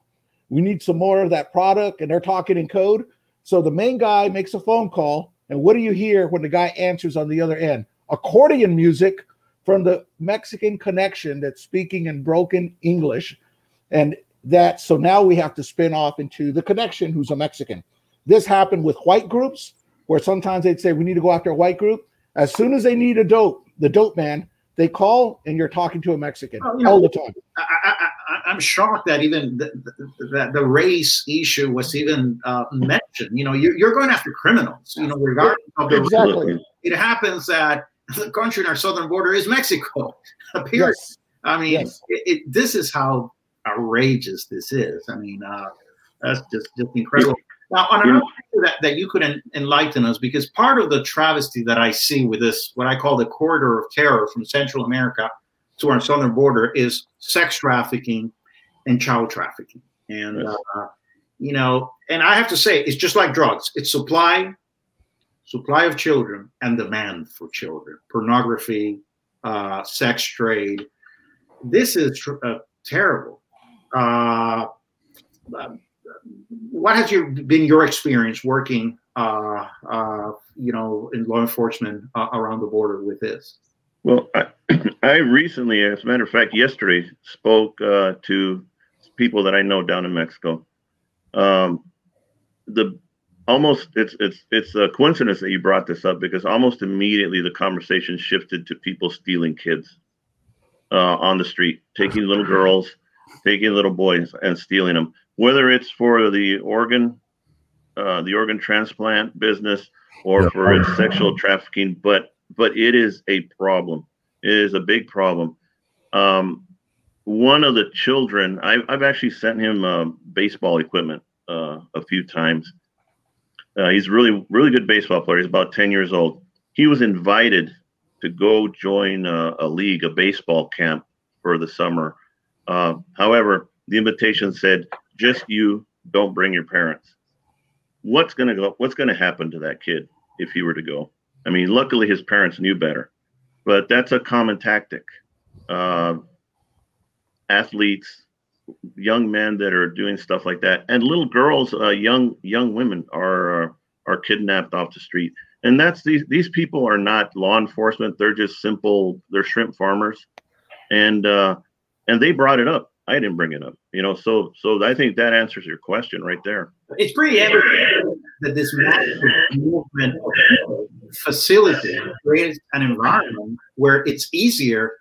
We need some more of that product, and they're talking in code. So the main guy makes a phone call, and what do you hear when the guy answers on the other end? Accordion music from the Mexican connection that's speaking in broken English, and that so now we have to spin off into the connection who's a Mexican. This happened with white groups, where sometimes they'd say we need to go after a white group. As soon as they need a dope, the dope man, they call and you're talking to a Mexican Oh, know, all the time. I, I, I, I'm shocked that even the, the, the, race issue was even uh, mentioned. You know, you're, you're going after criminals. You know, regardless of the Exactly. Absolutely. it happens that the country in our southern border is Mexico. Period. Yes. I mean, Yes. it, it, this is how outrageous this is. I mean, uh, that's just just incredible. Now, on another that, that you could en- enlighten us, because part of the travesty that I see with this, what I call the corridor of terror from Central America to our southern border, is sex trafficking and child trafficking. And, Yes. uh, you know, and I have to say, it's just like drugs it's supply, supply of children, and demand for children, pornography, uh, sex trade. This is tr- uh, terrible. Uh, um, what has your, been your experience working, uh, uh, you know, in law enforcement uh, around the border with this? Well, I, I recently, as a matter of fact, yesterday spoke uh, to people that I know down in Mexico. Um, the almost it's it's it's a coincidence that you brought this up because almost immediately the conversation shifted to people stealing kids uh, on the street, taking little girls, taking little boys, and stealing them. Whether it's for the organ, uh, the organ transplant business, or Yeah. for its sexual trafficking, but but it is a problem. It is a big problem. Um, one of the children, I've, I've actually sent him uh, baseball equipment uh, a few times. Uh, he's really, really good baseball player. He's about 10 years old. He was invited to go join a, a league, a baseball camp for the summer. Uh, however, the invitation said, just you, don't bring your parents. What's going to go? What's going to happen to that kid if he were to go? I mean, luckily his parents knew better, but that's a common tactic. Uh, athletes, young men that are doing stuff like that, and little girls, uh, young young women are uh, are kidnapped off the street. And that's these these people are not law enforcement. They're just simple. They're shrimp farmers, and uh, and they brought it up. I didn't bring it up, you know. So so I think that answers your question right there. It's pretty evident that this movement facility creates an environment where it's easier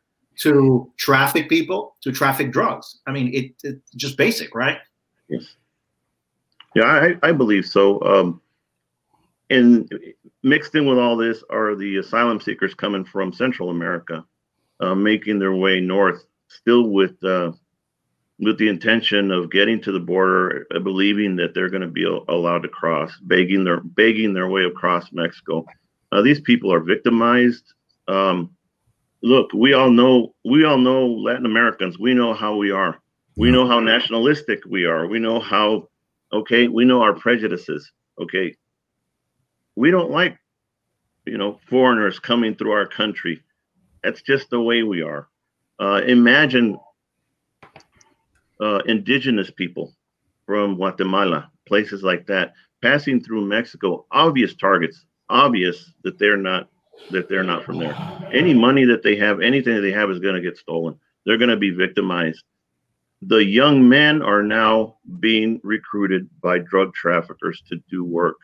to traffic people, to traffic drugs. I mean, it, it's just basic, right? Yes. Yeah, I, I believe so. Um, and mixed in with all this are the asylum seekers coming from Central America, uh, making their way north, still with uh, with the intention of getting to the border, uh, believing that they're going to be allowed to cross, begging their begging their way across Mexico. Uh, these people are victimized. Um, look, we all know we all know Latin Americans. We know how we are. We know how nationalistic we are. We know how okay. We know our prejudices. Okay, we don't like you know foreigners coming through our country. That's just the way we are. Uh, imagine uh, indigenous people from Guatemala, places like that, passing through Mexico, obvious targets, obvious that they're not that they're not from there. Any money that they have, anything that they have is going to get stolen. They're going to be victimized. The young men are now being recruited by drug traffickers to do work,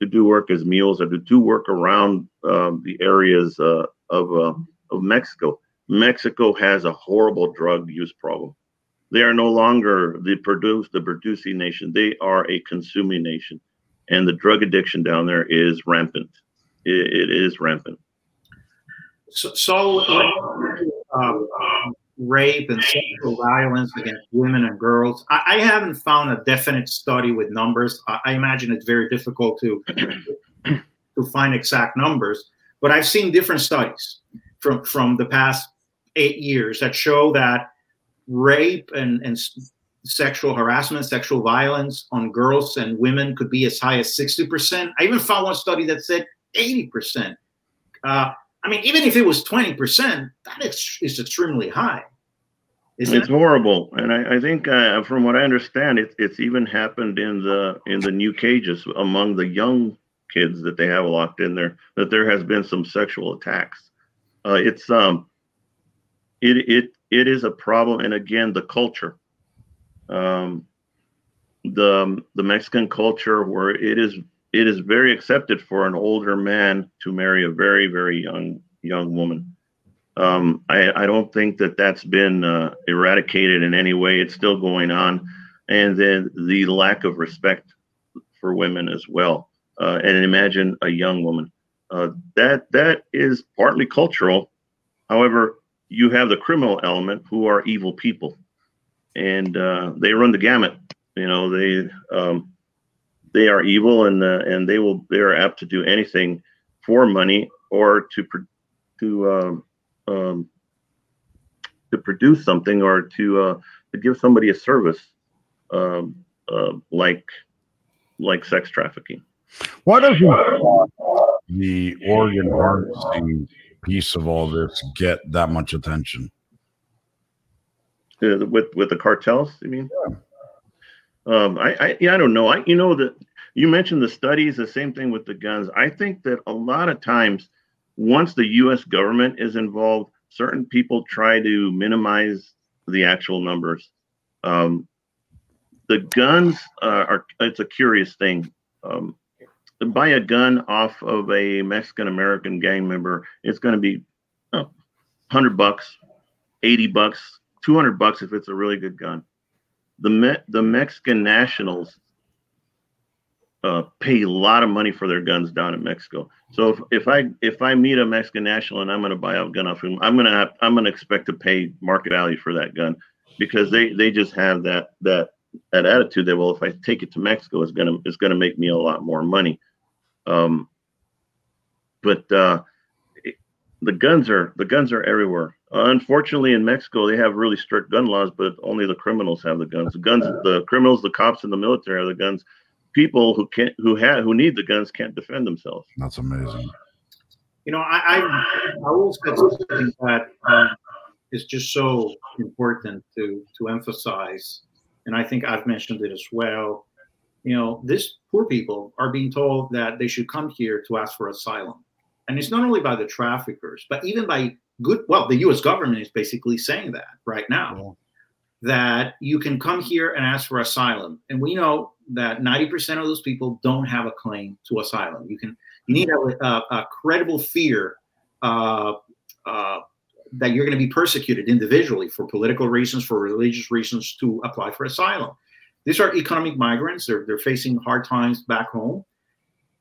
to do work as mules or to do work around um, the areas uh, of uh, of Mexico. Mexico has a horrible drug use problem. They are no longer the produce the producing nation. They are a consuming nation, and the drug addiction down there is rampant. it, it is rampant. So, so um, rape and sexual violence against women and girls. I, I, haven't found a definite study with numbers. I, I imagine it's very difficult to to find exact numbers, but I've seen different studies from from the past eight years that show that rape and, and sexual harassment, sexual violence on girls and women could be as high as 60%. I even found one study that said 80%. Uh, I mean, even if it was 20%, that is, is extremely high. Isn't it's it? horrible, and I, I think, uh, from what I understand, it, it's even happened in the in the new cages among the young kids that they have locked in there. That there has been some sexual attacks. Uh, it's um, it it it is a problem, and again, the culture, um, the the Mexican culture, where it is it is very accepted for an older man to marry a very very young young woman. Um, I, I don't think that that's been uh, eradicated in any way. It's still going on, and then the lack of respect for women as well. Uh, and imagine a young woman. Uh, that that is partly cultural. However, you have the criminal element who are evil people and uh, they run the gamut you know they um, they are evil and uh, and they will they are apt to do anything for money or to to um, um, to produce something or to uh, to give somebody a service um, uh, like like sex trafficking. Why does the organ harvesting piece of all this get that much attention? Uh, with with the cartels, you mean? Yeah. Um, I, I yeah, I don't know. I you know that you mentioned the studies, the same thing with the guns. I think that a lot of times, once the U.S. government is involved, certain people try to minimize the actual numbers. Um, the guns uh, are it's a curious thing. Um, buy a gun off of a Mexican American gang member, it's going to be oh, 100 bucks, 80 bucks, 200 bucks if it's a really good gun. The Me- the Mexican nationals uh, pay a lot of money for their guns down in Mexico. So if, if I if I meet a Mexican national and I'm going to buy a gun off him, I'm going to have I'm going to expect to pay market value for that gun because they they just have that that that attitude that well if I take it to Mexico it's gonna it's gonna make me a lot more money. Um, but uh, the guns are the guns are everywhere. Uh, unfortunately, in Mexico, they have really strict gun laws, but only the criminals have the guns. The guns, the criminals, the cops, and the military are the guns. People who can't, who have, who need the guns, can't defend themselves. That's amazing. You know, I I, I always said something that um, is just so important to to emphasize, and I think I've mentioned it as well you know, these poor people are being told that they should come here to ask for asylum. And it's not only by the traffickers, but even by good, well, the US government is basically saying that right now, yeah. that you can come here and ask for asylum. And we know that 90% of those people don't have a claim to asylum. You can, you need a, a, a credible fear uh, uh, that you're going to be persecuted individually for political reasons, for religious reasons to apply for asylum. These are economic migrants. They're, they're facing hard times back home.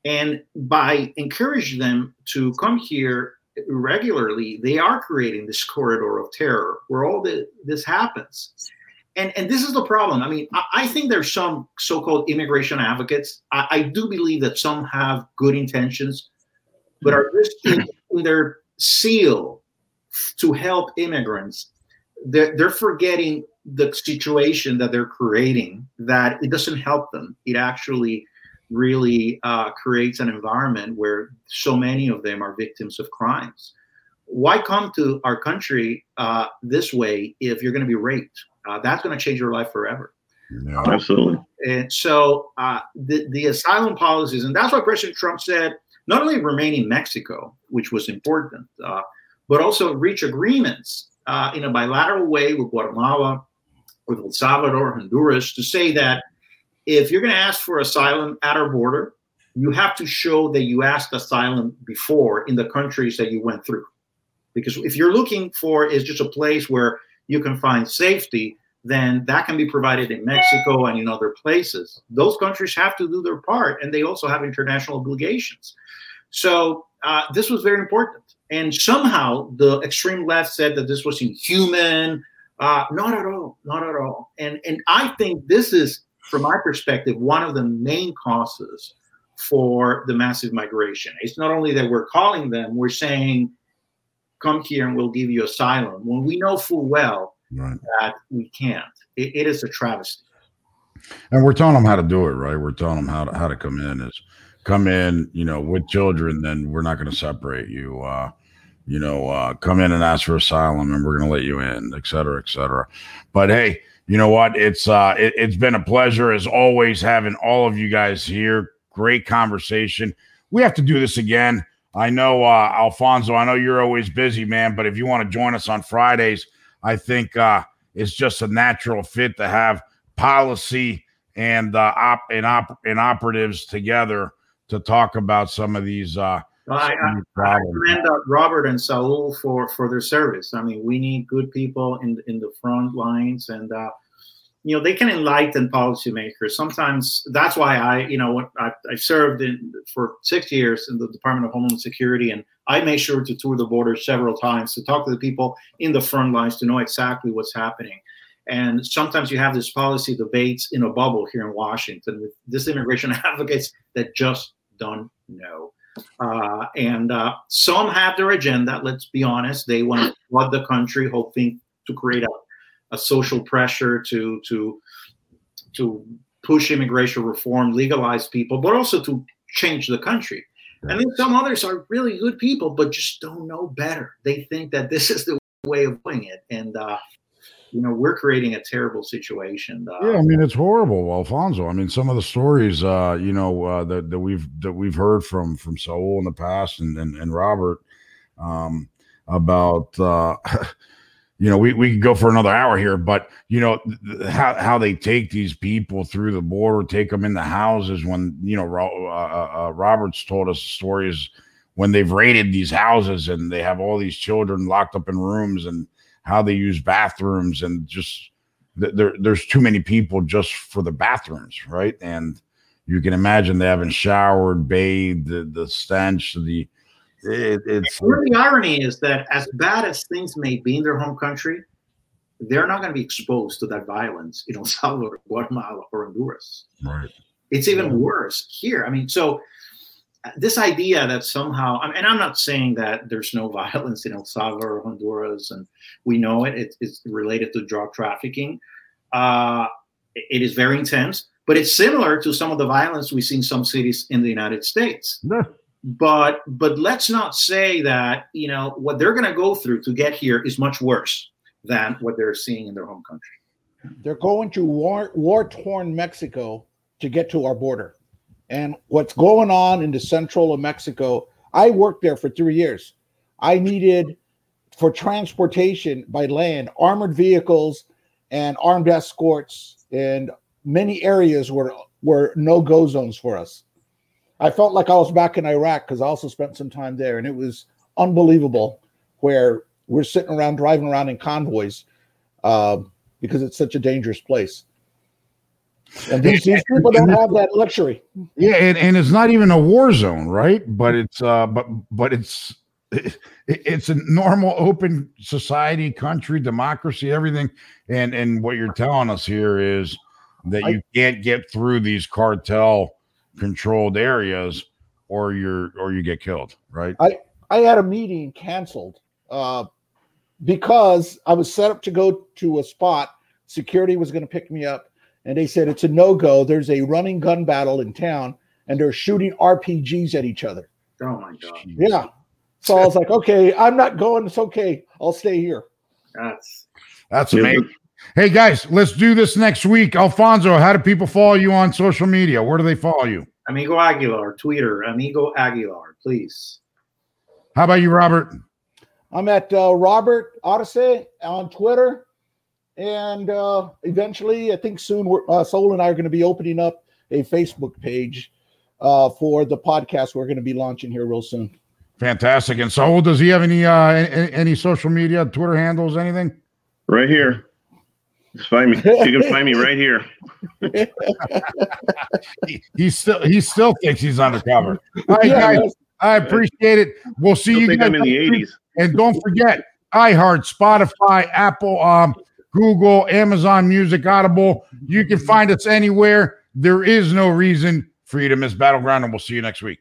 And by encouraging them to come here regularly, they are creating this corridor of terror where all the, this happens. and and this is the problem. I mean, I, I think there's some so-called immigration advocates. I, I, do believe that some have good intentions, but are risking their seal to help immigrants. They're, they're forgetting the situation that they're creating. That it doesn't help them. It actually really uh, creates an environment where so many of them are victims of crimes. Why come to our country uh, this way if you're going to be raped? uh, that's going to change your life forever. Yeah. Absolutely. And so uh, the, the asylum policies, and that's why President Trump said not only remain in Mexico, which was important, uh, but also reach agreements uh, in a bilateral way with Guatemala, with El Salvador, Honduras, to say that if you're going to ask for asylum at our border, you have to show that you asked asylum before in the countries that you went through. Because if you're looking for is just a place where you can find safety, then that can be provided in Mexico and in other places. Those countries have to do their part, and they also have international obligations. So uh, this was very important. And somehow the extreme left said that this was inhuman. Uh, not at all, not at all. And and I think this is, from my perspective, one of the main causes for the massive migration. It's not only that we're calling them, we're saying come here and we'll give you asylum when we know full well right. that we can't. It, it is a travesty. And we're telling them how to do it, right? We're telling them how to how to come in is come in, you know, with children, then we're not going to separate you. Uh, you know, uh, come in and ask for asylum, and we're going to let you in, et cetera, et cetera. But hey, you know what? It's uh, it, it's been a pleasure as always having all of you guys here. Great conversation. We have to do this again. I know, uh, Alfonso, I know you're always busy, man, but if you want to join us on Fridays, I think uh, it's just a natural fit to have policy and uh, op- and, op- and operatives together to talk about some of these. Uh, I, I, I commend uh, Robert and Saul for for their service. I mean, we need good people in in the front lines, and uh, you know they can enlighten policymakers. Sometimes that's why i you know I, I served in for six years in the department of homeland security and i made sure to tour the border several times to talk to the people in the front lines to know exactly what's happening. And sometimes you have this policy debates in a bubble here in washington with disintegration advocates that just don't know uh, and uh, some have their agenda let's be honest they want to flood the country hoping to create a a social pressure to to to push immigration reform, legalize people, but also to change the country. And then some others are really good people, but just don't know better. They think that this is the way of doing it, and uh, you know we're creating a terrible situation. Yeah, I mean it's horrible, Alfonso. I mean some of the stories, uh, you know, uh, that that we've that we've heard from from Saul in the past and and, and Robert um, about. Uh, you know, we, we could go for another hour here, but you know how how they take these people through the border, take them in the houses. When you know, uh, uh, uh, Roberts told us stories when they've raided these houses and they have all these children locked up in rooms and how they use bathrooms and just there there's too many people just for the bathrooms, right? And you can imagine they haven't showered, bathed, the the stench, the it, it's the irony is that as bad as things may be in their home country, they're not going to be exposed to that violence in El Salvador, Guatemala, or Honduras. Right. It's even worse here. I mean, so this idea that somehow, and I'm not saying that there's no violence in El Salvador or Honduras, and we know it, it it's related to drug trafficking. Uh, it is very intense, but it's similar to some of the violence we see in some cities in the United States. Yeah but but let's not say that you know what they're going to go through to get here is much worse than what they're seeing in their home country they're going to war war torn mexico to get to our border and what's going on in the central of mexico i worked there for three years i needed for transportation by land armored vehicles and armed escorts and many areas were were no go zones for us I felt like I was back in Iraq because I also spent some time there, and it was unbelievable. Where we're sitting around, driving around in convoys, uh, because it's such a dangerous place. And these, these people don't have that luxury. Yeah, and, and it's not even a war zone, right? But it's uh, but but it's it, it's a normal open society country democracy everything and and what you're telling us here is that you can't get through these cartel controlled areas or you're or you get killed right I I had a meeting canceled uh, because I was set up to go to a spot. Security was going to pick me up, and they said it's a no go. There's a running gun battle in town, and they're shooting RPGs at each other. Oh my god, Yeah. So I was like, okay, I'm not going. It's okay. I'll stay here. that's that's Yeah, amazing hey guys let's do this next week alfonso how do people follow you on social media where do they follow you Amigo Aguilar, Twitter, Amigo Aguilar, please. how about you robert I'm at uh, Robert Odyssey on Twitter, and uh, eventually, I think soon, we're, uh, Saul and I are going to be opening up a Facebook page uh, for the podcast we're going to be launching here real soon. fantastic and so does he have any uh any, any social media twitter handles anything Right here. Just find me. You can find me right here. he, he still he still thinks he's undercover. All right, guys, I appreciate it. We'll see I you think guys I'm in the 80s. And don't forget, iHeart, Spotify, Apple, um, Google, Amazon Music, Audible. You can find us anywhere. There is no reason for you to miss Battleground, and we'll see you next week.